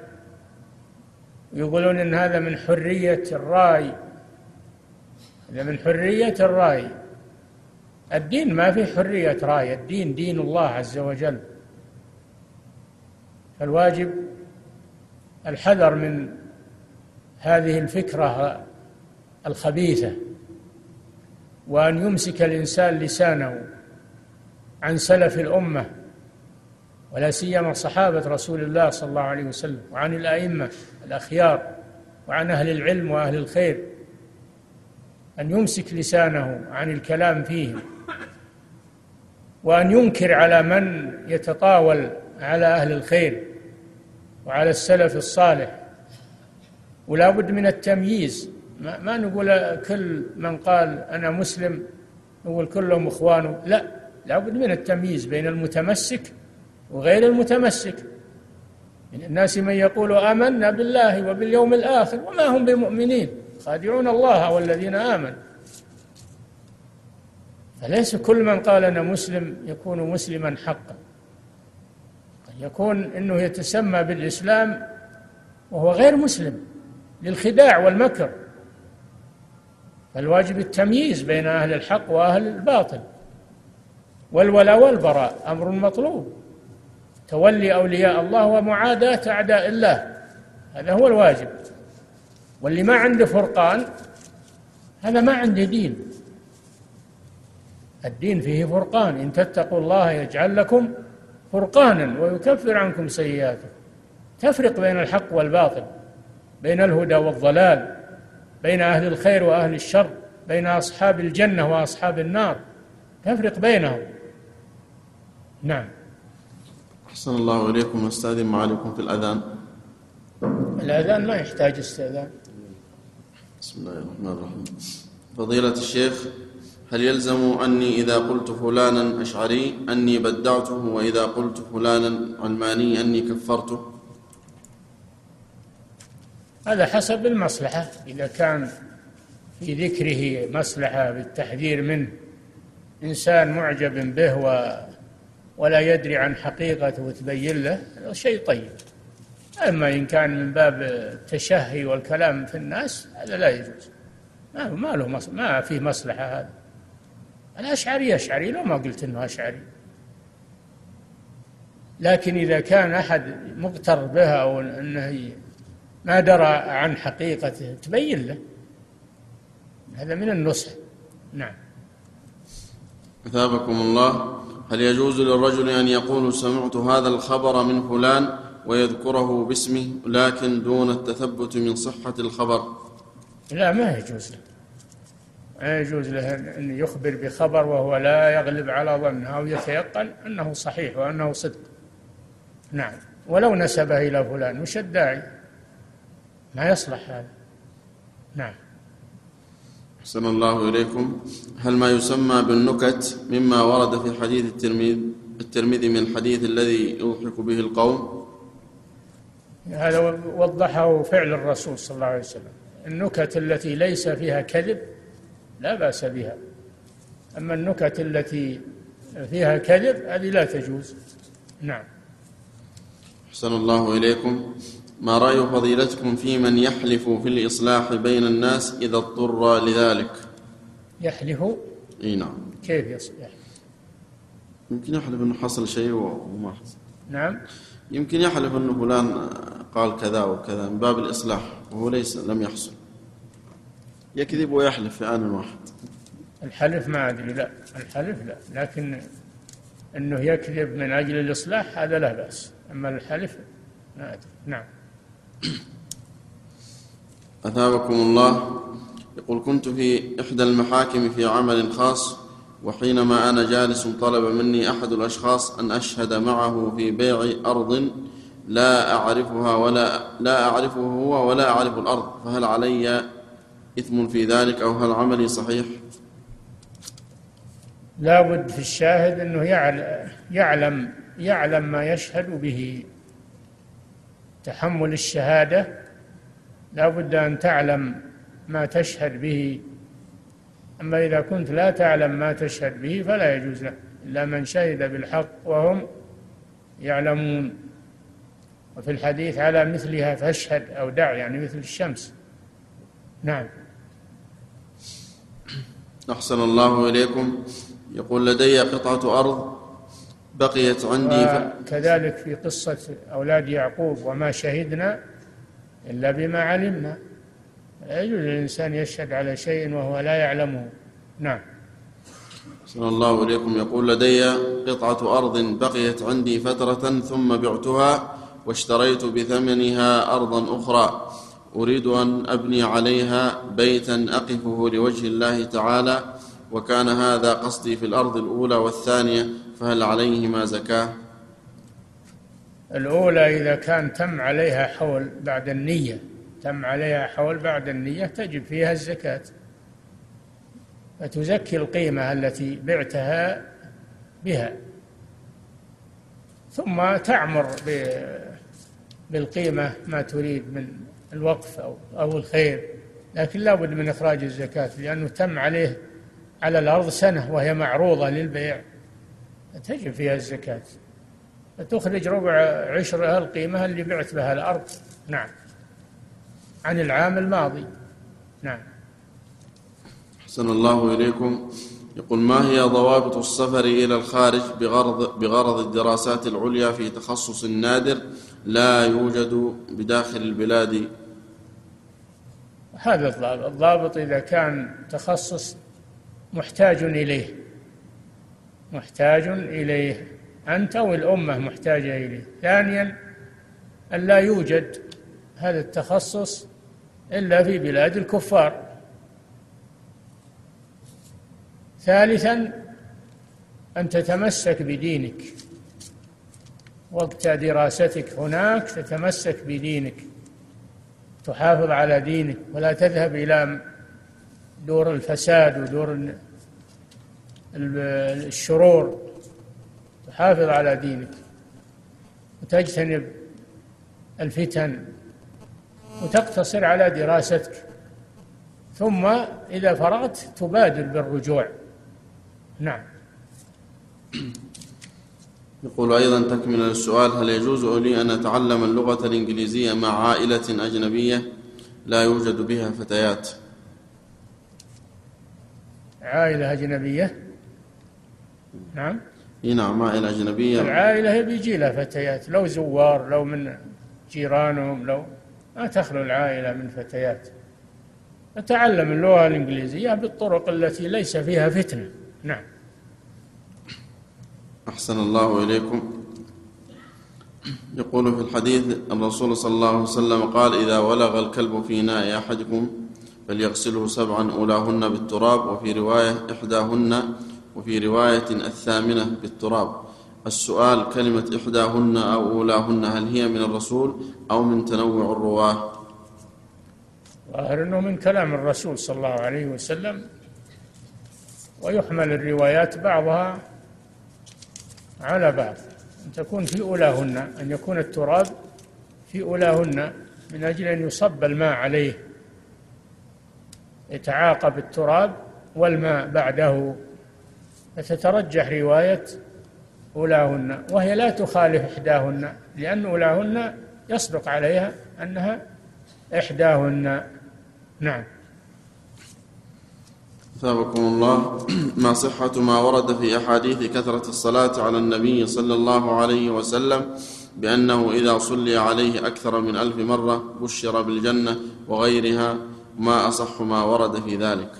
يقولون إن هذا من حرية الرأي. هذا من حرية الرأي. الدين ما في حرية رأي. الدين دين الله عز وجل. فالواجب الحذر من هذه الفكرة الخبيثة. وأن يمسك الإنسان لسانه عن سلف الأمة. ولا سيما صحابة رسول الله صلى الله عليه وسلم وعن الأئمة الأخيار وعن أهل العلم وأهل الخير أن يمسك لسانه عن الكلام فيهم وأن ينكر على من يتطاول على أهل الخير وعلى السلف الصالح. ولا بد من التمييز. ما, ما نقول كل من قال أنا مسلم نقول كلهم إخوانه. لا لا بد من التمييز بين المتمسك وغير المتمسك. من الناس من يقول آمنا بالله وباليوم الآخر وما هم بمؤمنين. خادعون الله والذين آمنوا. فليس كل من قال أنا مسلم يكون مسلما حقا. يكون أنه يتسمى بالإسلام وهو غير مسلم للخداع والمكر. فالواجب التمييز بين أهل الحق وأهل الباطل. والولاء والبراء أمر مطلوب. تولي أولياء الله ومعاداة أعداء الله. هذا هو الواجب. واللي ما عنده فرقان هذا ما عنده دين. الدين فيه فرقان. إن تتقوا الله يجعل لكم فرقانا ويكفر عنكم سيئاتكم. تفرق بين الحق والباطل بين الهدى والضلال بين أهل الخير وأهل الشر بين أصحاب الجنة وأصحاب النار. تفرق بينهم. نعم. أحسن الله إليكم أستاذن معاليكم في الأذان. الأذان ما يحتاج استئذان. بسم الله الرحمن الرحيم. فضيلة الشيخ هل يلزم أني إذا قلت فلانا أشعري أني بدعته وإذا قلت فلانا علماني أني كفرته؟ هذا حسب المصلحة. إذا كان في ذكره مصلحة بالتحذير منه إنسان معجب به و ولا يدري عن حقيقته وتبين له هذا شيء طيب. أما إن كان من باب التشهي والكلام في الناس هذا لا يجوز. ما ما له ما في مصلحة هذا الأشعري أشعري لو ما قلت أنه أشعري. لكن إذا كان أحد مغتر بها أو أنه ما درى عن حقيقته تبين له. هذا من النصح. نعم. أثابكم الله. هل يجوز للرجل أن يقول سمعت هذا الخبر من فلان ويذكره باسمه لكن دون التثبت من صحة الخبر؟ لا ما يجوز له. ما يجوز له أن يخبر بخبر وهو لا يغلب على ظنه أو يتيقن أنه صحيح وأنه صدق. نعم. ولو نسبه إلى فلان وش الداعي؟ ما يصلح هذا. نعم. أحسن الله إليكم. هل ما يسمى بالنكت مما ورد في حديث الترمذي الترمذي من الحديث الذي يضحك به القوم؟ هذا وضحه فعل الرسول صلى الله عليه وسلم. النكت التي ليس فيها كذب لا بأس بها. أما النكت التي فيها كذب هذه لا تجوز. نعم. أحسن الله إليكم. ما رأي فضيلتكم في من يحلف في الإصلاح بين الناس إذا اضطر لذلك؟ يحلف؟ إي نعم. كيف يصلح؟ يمكن يحلف إنه حصل شيء وما حصل. نعم. يمكن يحلف إنه فلان قال كذا وكذا من باب الإصلاح وهو ليس لم يحصل. يكذب ويحلف في آن واحد. الحلف ما أدري لا. الحلف لا. لكن أنه يكذب من أجل الإصلاح هذا لا بأس. أما الحلف ما أدري. نعم. أثابكم الله. يقول كنت في إحدى المحاكم في عمل خاص وحينما أنا جالس طلب مني أحد الأشخاص أن أشهد معه في بيع أرض لا أعرفها ولا لا أعرفه هو ولا أعرف الأرض فهل علي إثم في ذلك أو هل عملي صحيح؟ لا بد في الشاهد أنه يعلم يعلم ما يشهد به. تحمل الشهادة لا بد أن تعلم ما تشهد به. أما إذا كنت لا تعلم ما تشهد به فلا يجوز لك إلا من شهد بالحق وهم يعلمون. وفي الحديث على مثلها فاشهد أو دع يعني مثل الشمس. نعم. أحسن الله إليكم. يقول لدي قطعة أرض. بقيت عندي ف... كذلك في قصة أولاد يعقوب وما شهدنا إلا بما علمنا. لا يجوز للإنسان يشهد على شيء وهو لا يعلمه. نعم. صلى الله إليكم. يقول لدي قطعة أرض بقيت عندي فترة ثم بعتها واشتريت بثمنها أرضا أخرى. أريد أن أبني عليها بيتا أقفه لوجه الله تعالى وكان هذا قصدي في الأرض الأولى والثانية. فهل عليهما زكاة؟ الأولى إذا كان تم عليها حول بعد النية تم عليها حول بعد النية تجب فيها الزكاة. فتزكي القيمة التي بعتها بها. ثم تعمر بالقيمة ما تريد من الوقف أو أو الخير. لكن لا بد من إخراج الزكاة لأنه تم عليه على الأرض سنة وهي معروضة للبيع. تجب فيها الزكاة. فتخرج ربع عشرها القيمة اللي بعت بها الأرض. نعم. عن العام الماضي. نعم. أحسن الله إليكم. يقول ما هي ضوابط السفر إلى الخارج بغرض, بغرض الدراسات العليا في تخصص نادر لا يوجد بداخل البلاد؟ هذا الضابط. الضابط إذا كان تخصص محتاج إليه. محتاج إليه. أنت والأمة محتاجة إليه. ثانيا أن لا يوجد هذا التخصص إلا في بلاد الكفار. ثالثا أن تتمسك بدينك. وقت دراستك هناك تتمسك بدينك. تحافظ على دينك. ولا تذهب إلى دور الفساد ودور الشرور تحافظ على دينك وتجتنب الفتن وتقتصر على دراستك ثم إذا فرغت تبادر بالرجوع. نعم. يقول أيضا تكمل السؤال هل يجوز لي أن أتعلم اللغة الإنجليزية مع عائلة أجنبية لا يوجد بها فتيات؟ عائلة أجنبية؟ نعم. اي نعم عائلة أجنبية. العائلة بيجي لها فتيات لو زوار لو من جيرانهم لو ما تخلو العائلة من فتيات. نتعلم اللغة الإنجليزية بالطرق التي ليس فيها فتنة. نعم. أحسن الله إليكم. يقول في الحديث الرسول صلى الله عليه وسلم قال إذا ولغ الكلب في إناء أحدكم فليغسله سبعا أولاهن بالتراب. وفي رواية إحداهن وفي رواية الثامنة بالتراب. السؤال كلمة إحداهن أو أولاهن هل هي من الرسول أو من تنوع الرواة؟ ظاهر أنه من كلام الرسول صلى الله عليه وسلم ويحمل الروايات بعضها على بعض. أن تكون في أولاهن أن يكون التراب في أولاهن من أجل أن يصب الماء عليه يتعاقب التراب والماء بعده. فتترجح رواية أولاهن وهي لا تخالف إحداهن لأن أولاهن يصدق عليها أنها إحداهن. نعم. ثابكم الله. ما صحة ما ورد في أحاديث كثرة الصلاة على النبي صلى الله عليه وسلم بأنه إذا صلي عليه أكثر من ألف مرة بشر بالجنة وغيرها ما أصح ما ورد في ذلك.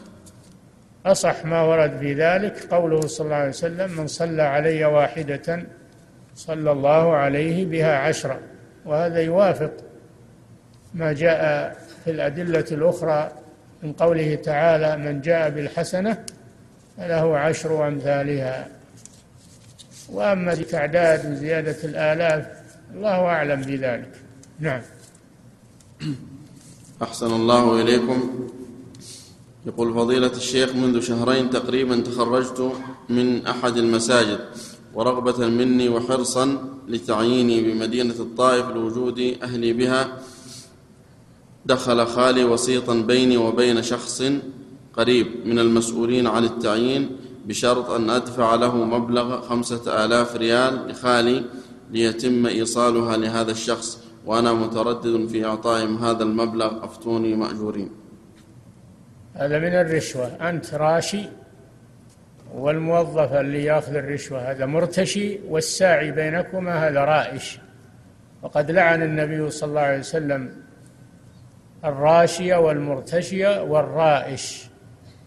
أصح ما ورد في ذلك قوله صلى الله عليه وسلم من صلى علي واحدة صلى الله عليه بها عشرة. وهذا يوافق ما جاء في الأدلة الأخرى من قوله تعالى من جاء بالحسنة فله عشر أمثالها. وأما بتعداد وزيادة الآلاف الله أعلم بذلك. نعم. أحسن الله إليكم. يقول فضيلة الشيخ منذ شهرين تقريبا تخرجت من أحد المساجد ورغبة مني وحرصا لتعييني بمدينة الطائف لوجود أهلي بها. دخل خالي وسيطا بيني وبين شخص قريب من المسؤولين عن التعيين بشرط أن أدفع له مبلغ خمسة آلاف ريال لخالي ليتم إيصالها لهذا الشخص وأنا متردد في إعطائهم هذا المبلغ أفتوني مأجورين. هذا من الرشوة. أنت راشي والموظف اللي يأخذ الرشوة هذا مرتشي والساعي بينكما هذا رائش. وقد لعن النبي صلى الله عليه وسلم الراشية والمرتشية والرائش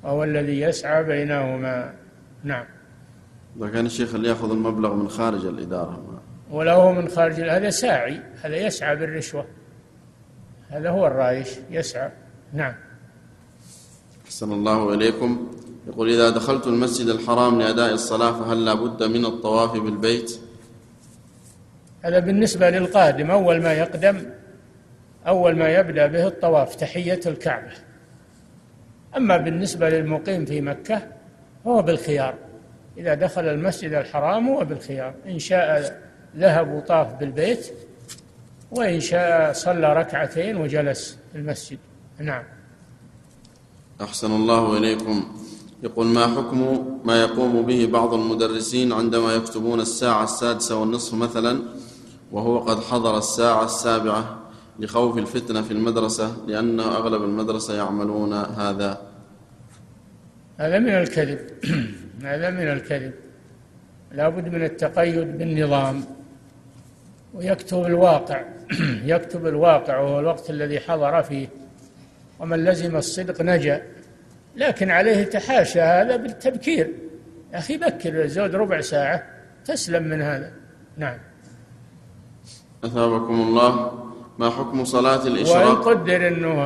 وهو الذي يسعى بينهما. نعم. إذا كان الشيخ اللي يأخذ المبلغ من خارج الإدارة وله من خارج هذا ساعي هذا يسعى بالرشوة. هذا هو الرايش يسعى. نعم. أحسن الله إليكم. يقول إذا دخلت المسجد الحرام لأداء الصلاة فهل لا بد من الطواف بالبيت؟ هذا بالنسبة للقادم. أول ما يقدم أول ما يبدأ به الطواف تحية الكعبة. أما بالنسبة للمقيم في مكة هو بالخيار. إذا دخل المسجد الحرام هو بالخيار. إن شاء ذهب وطاف بالبيت وإن شاء صلى ركعتين وجلس في المسجد. نعم. أحسن الله إليكم. يقول ما حكم ما يقوم به بعض المدرسين عندما يكتبون الساعة السادسة والنصف مثلا وهو قد حضر الساعة السابعة لخوف الفتنة في المدرسة لأن أغلب المدرسة يعملون هذا؟ هذا من الكذب. هذا من الكذب. لا بد من التقيد بالنظام. ويكتب الواقع. يكتب الواقع وهو الوقت الذي حضر فيه. ومن لزم الصدق نجا. لكن عليه تحاشى هذا بالتبكير. يا أخي بكر زود ربع ساعة تسلم من هذا. نعم. أثابكم الله. ما حكم صلاة الإشراق؟ وإن قدر أنه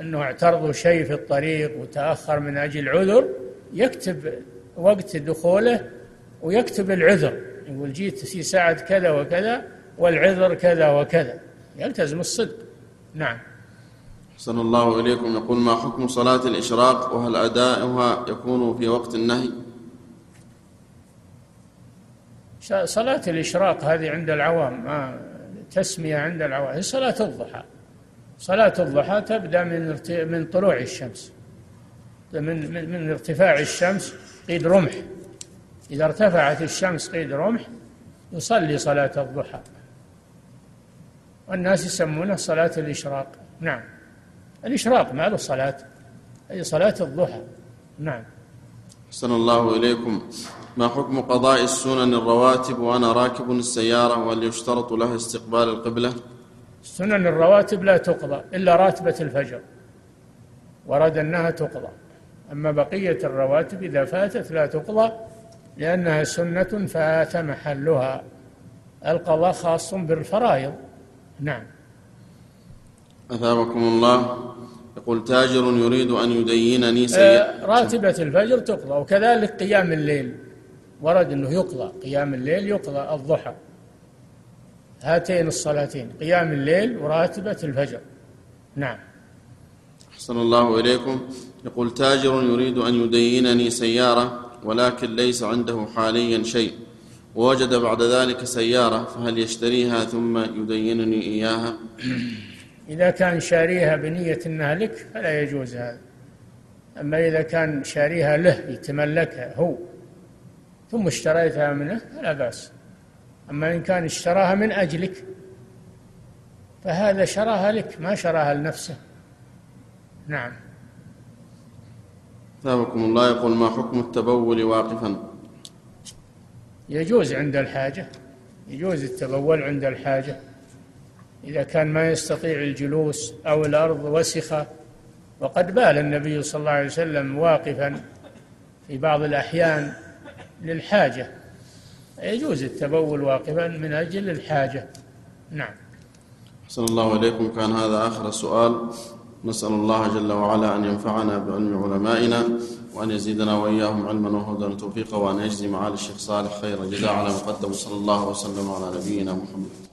أنه اعترضوا شيء في الطريق وتأخر من أجل عذر يكتب وقت دخوله ويكتب العذر. يقول جيت في ساعة كذا وكذا والعذر كذا وكذا. يلتزم الصدق. نعم. أحسن الله إليكم. يقول ما حكم صلاة الإشراق؟ وهل أداؤها يكون في وقت النهي؟ صلاة الإشراق هذه عند العوام ما تسمية عند العوام. هي صلاة الضحى. صلاة الضحى تبدأ من من طلوع الشمس. من من, من ارتفاع الشمس قيد رمح. إذا ارتفعت الشمس قيد رمح يصلي صلاة الضحى. والناس يسمونه صلاة الإشراق. نعم. الإشراق ما له صلاة هي صلاة الضحى. نعم. أحسن الله إليكم. ما حكم قضاء السنن الرواتب وأنا راكب السيارة وهل يشترط لها استقبال القبلة؟ سنن الرواتب لا تقضى إلا راتبة الفجر. ورد أنها تقضى. أما بقية الرواتب إذا فاتت لا تقضى لأنها سنة فات محلها. القضاء خاص بالفرائض. نعم. أثابكم الله. يقول تاجر يريد أن يدينني سيئة. آه، راتبة الفجر تقضى وكذلك قيام الليل. ورد أنه يقضى قيام الليل يقضى الضحى. هاتين الصلاتين قيام الليل وراتبة الفجر. نعم. أحسن الله إليكم. يقول تاجر يريد أن يدينني سيارة ولكن ليس عنده حاليا شيء. ووجد بعد ذلك سيارة فهل يشتريها ثم يدينني إياها؟ إذا كان شاريها بنية أنها لك فلا يجوز هذا. أما إذا كان شاريها له يتملكها هو ثم اشتريتها منه فلا بأس. أما إن كان اشتراها من أجلك فهذا شراها لك ما شراها لنفسه. نعم. ثابكم الله يقول ما حكم التبول واقفا؟ يجوز عند الحاجة يجوز التبول عند الحاجة. إذا كان ما يستطيع الجلوس أو الأرض وسخة وقد بال النبي صلى الله عليه وسلم واقفا في بعض الأحيان للحاجة. يجوز التبول واقفا من أجل الحاجة. نعم. أحسن الله إليكم. كان هذا آخر السؤال نسأل الله جل وعلا أن ينفعنا بعلم علمائنا وأن يزيدنا وإياهم علما وهدى وتوفيقا وأن يجزي معالي الشيخ صالح خير الجزاء على مقدم صلى الله وسلم على نبينا محمد.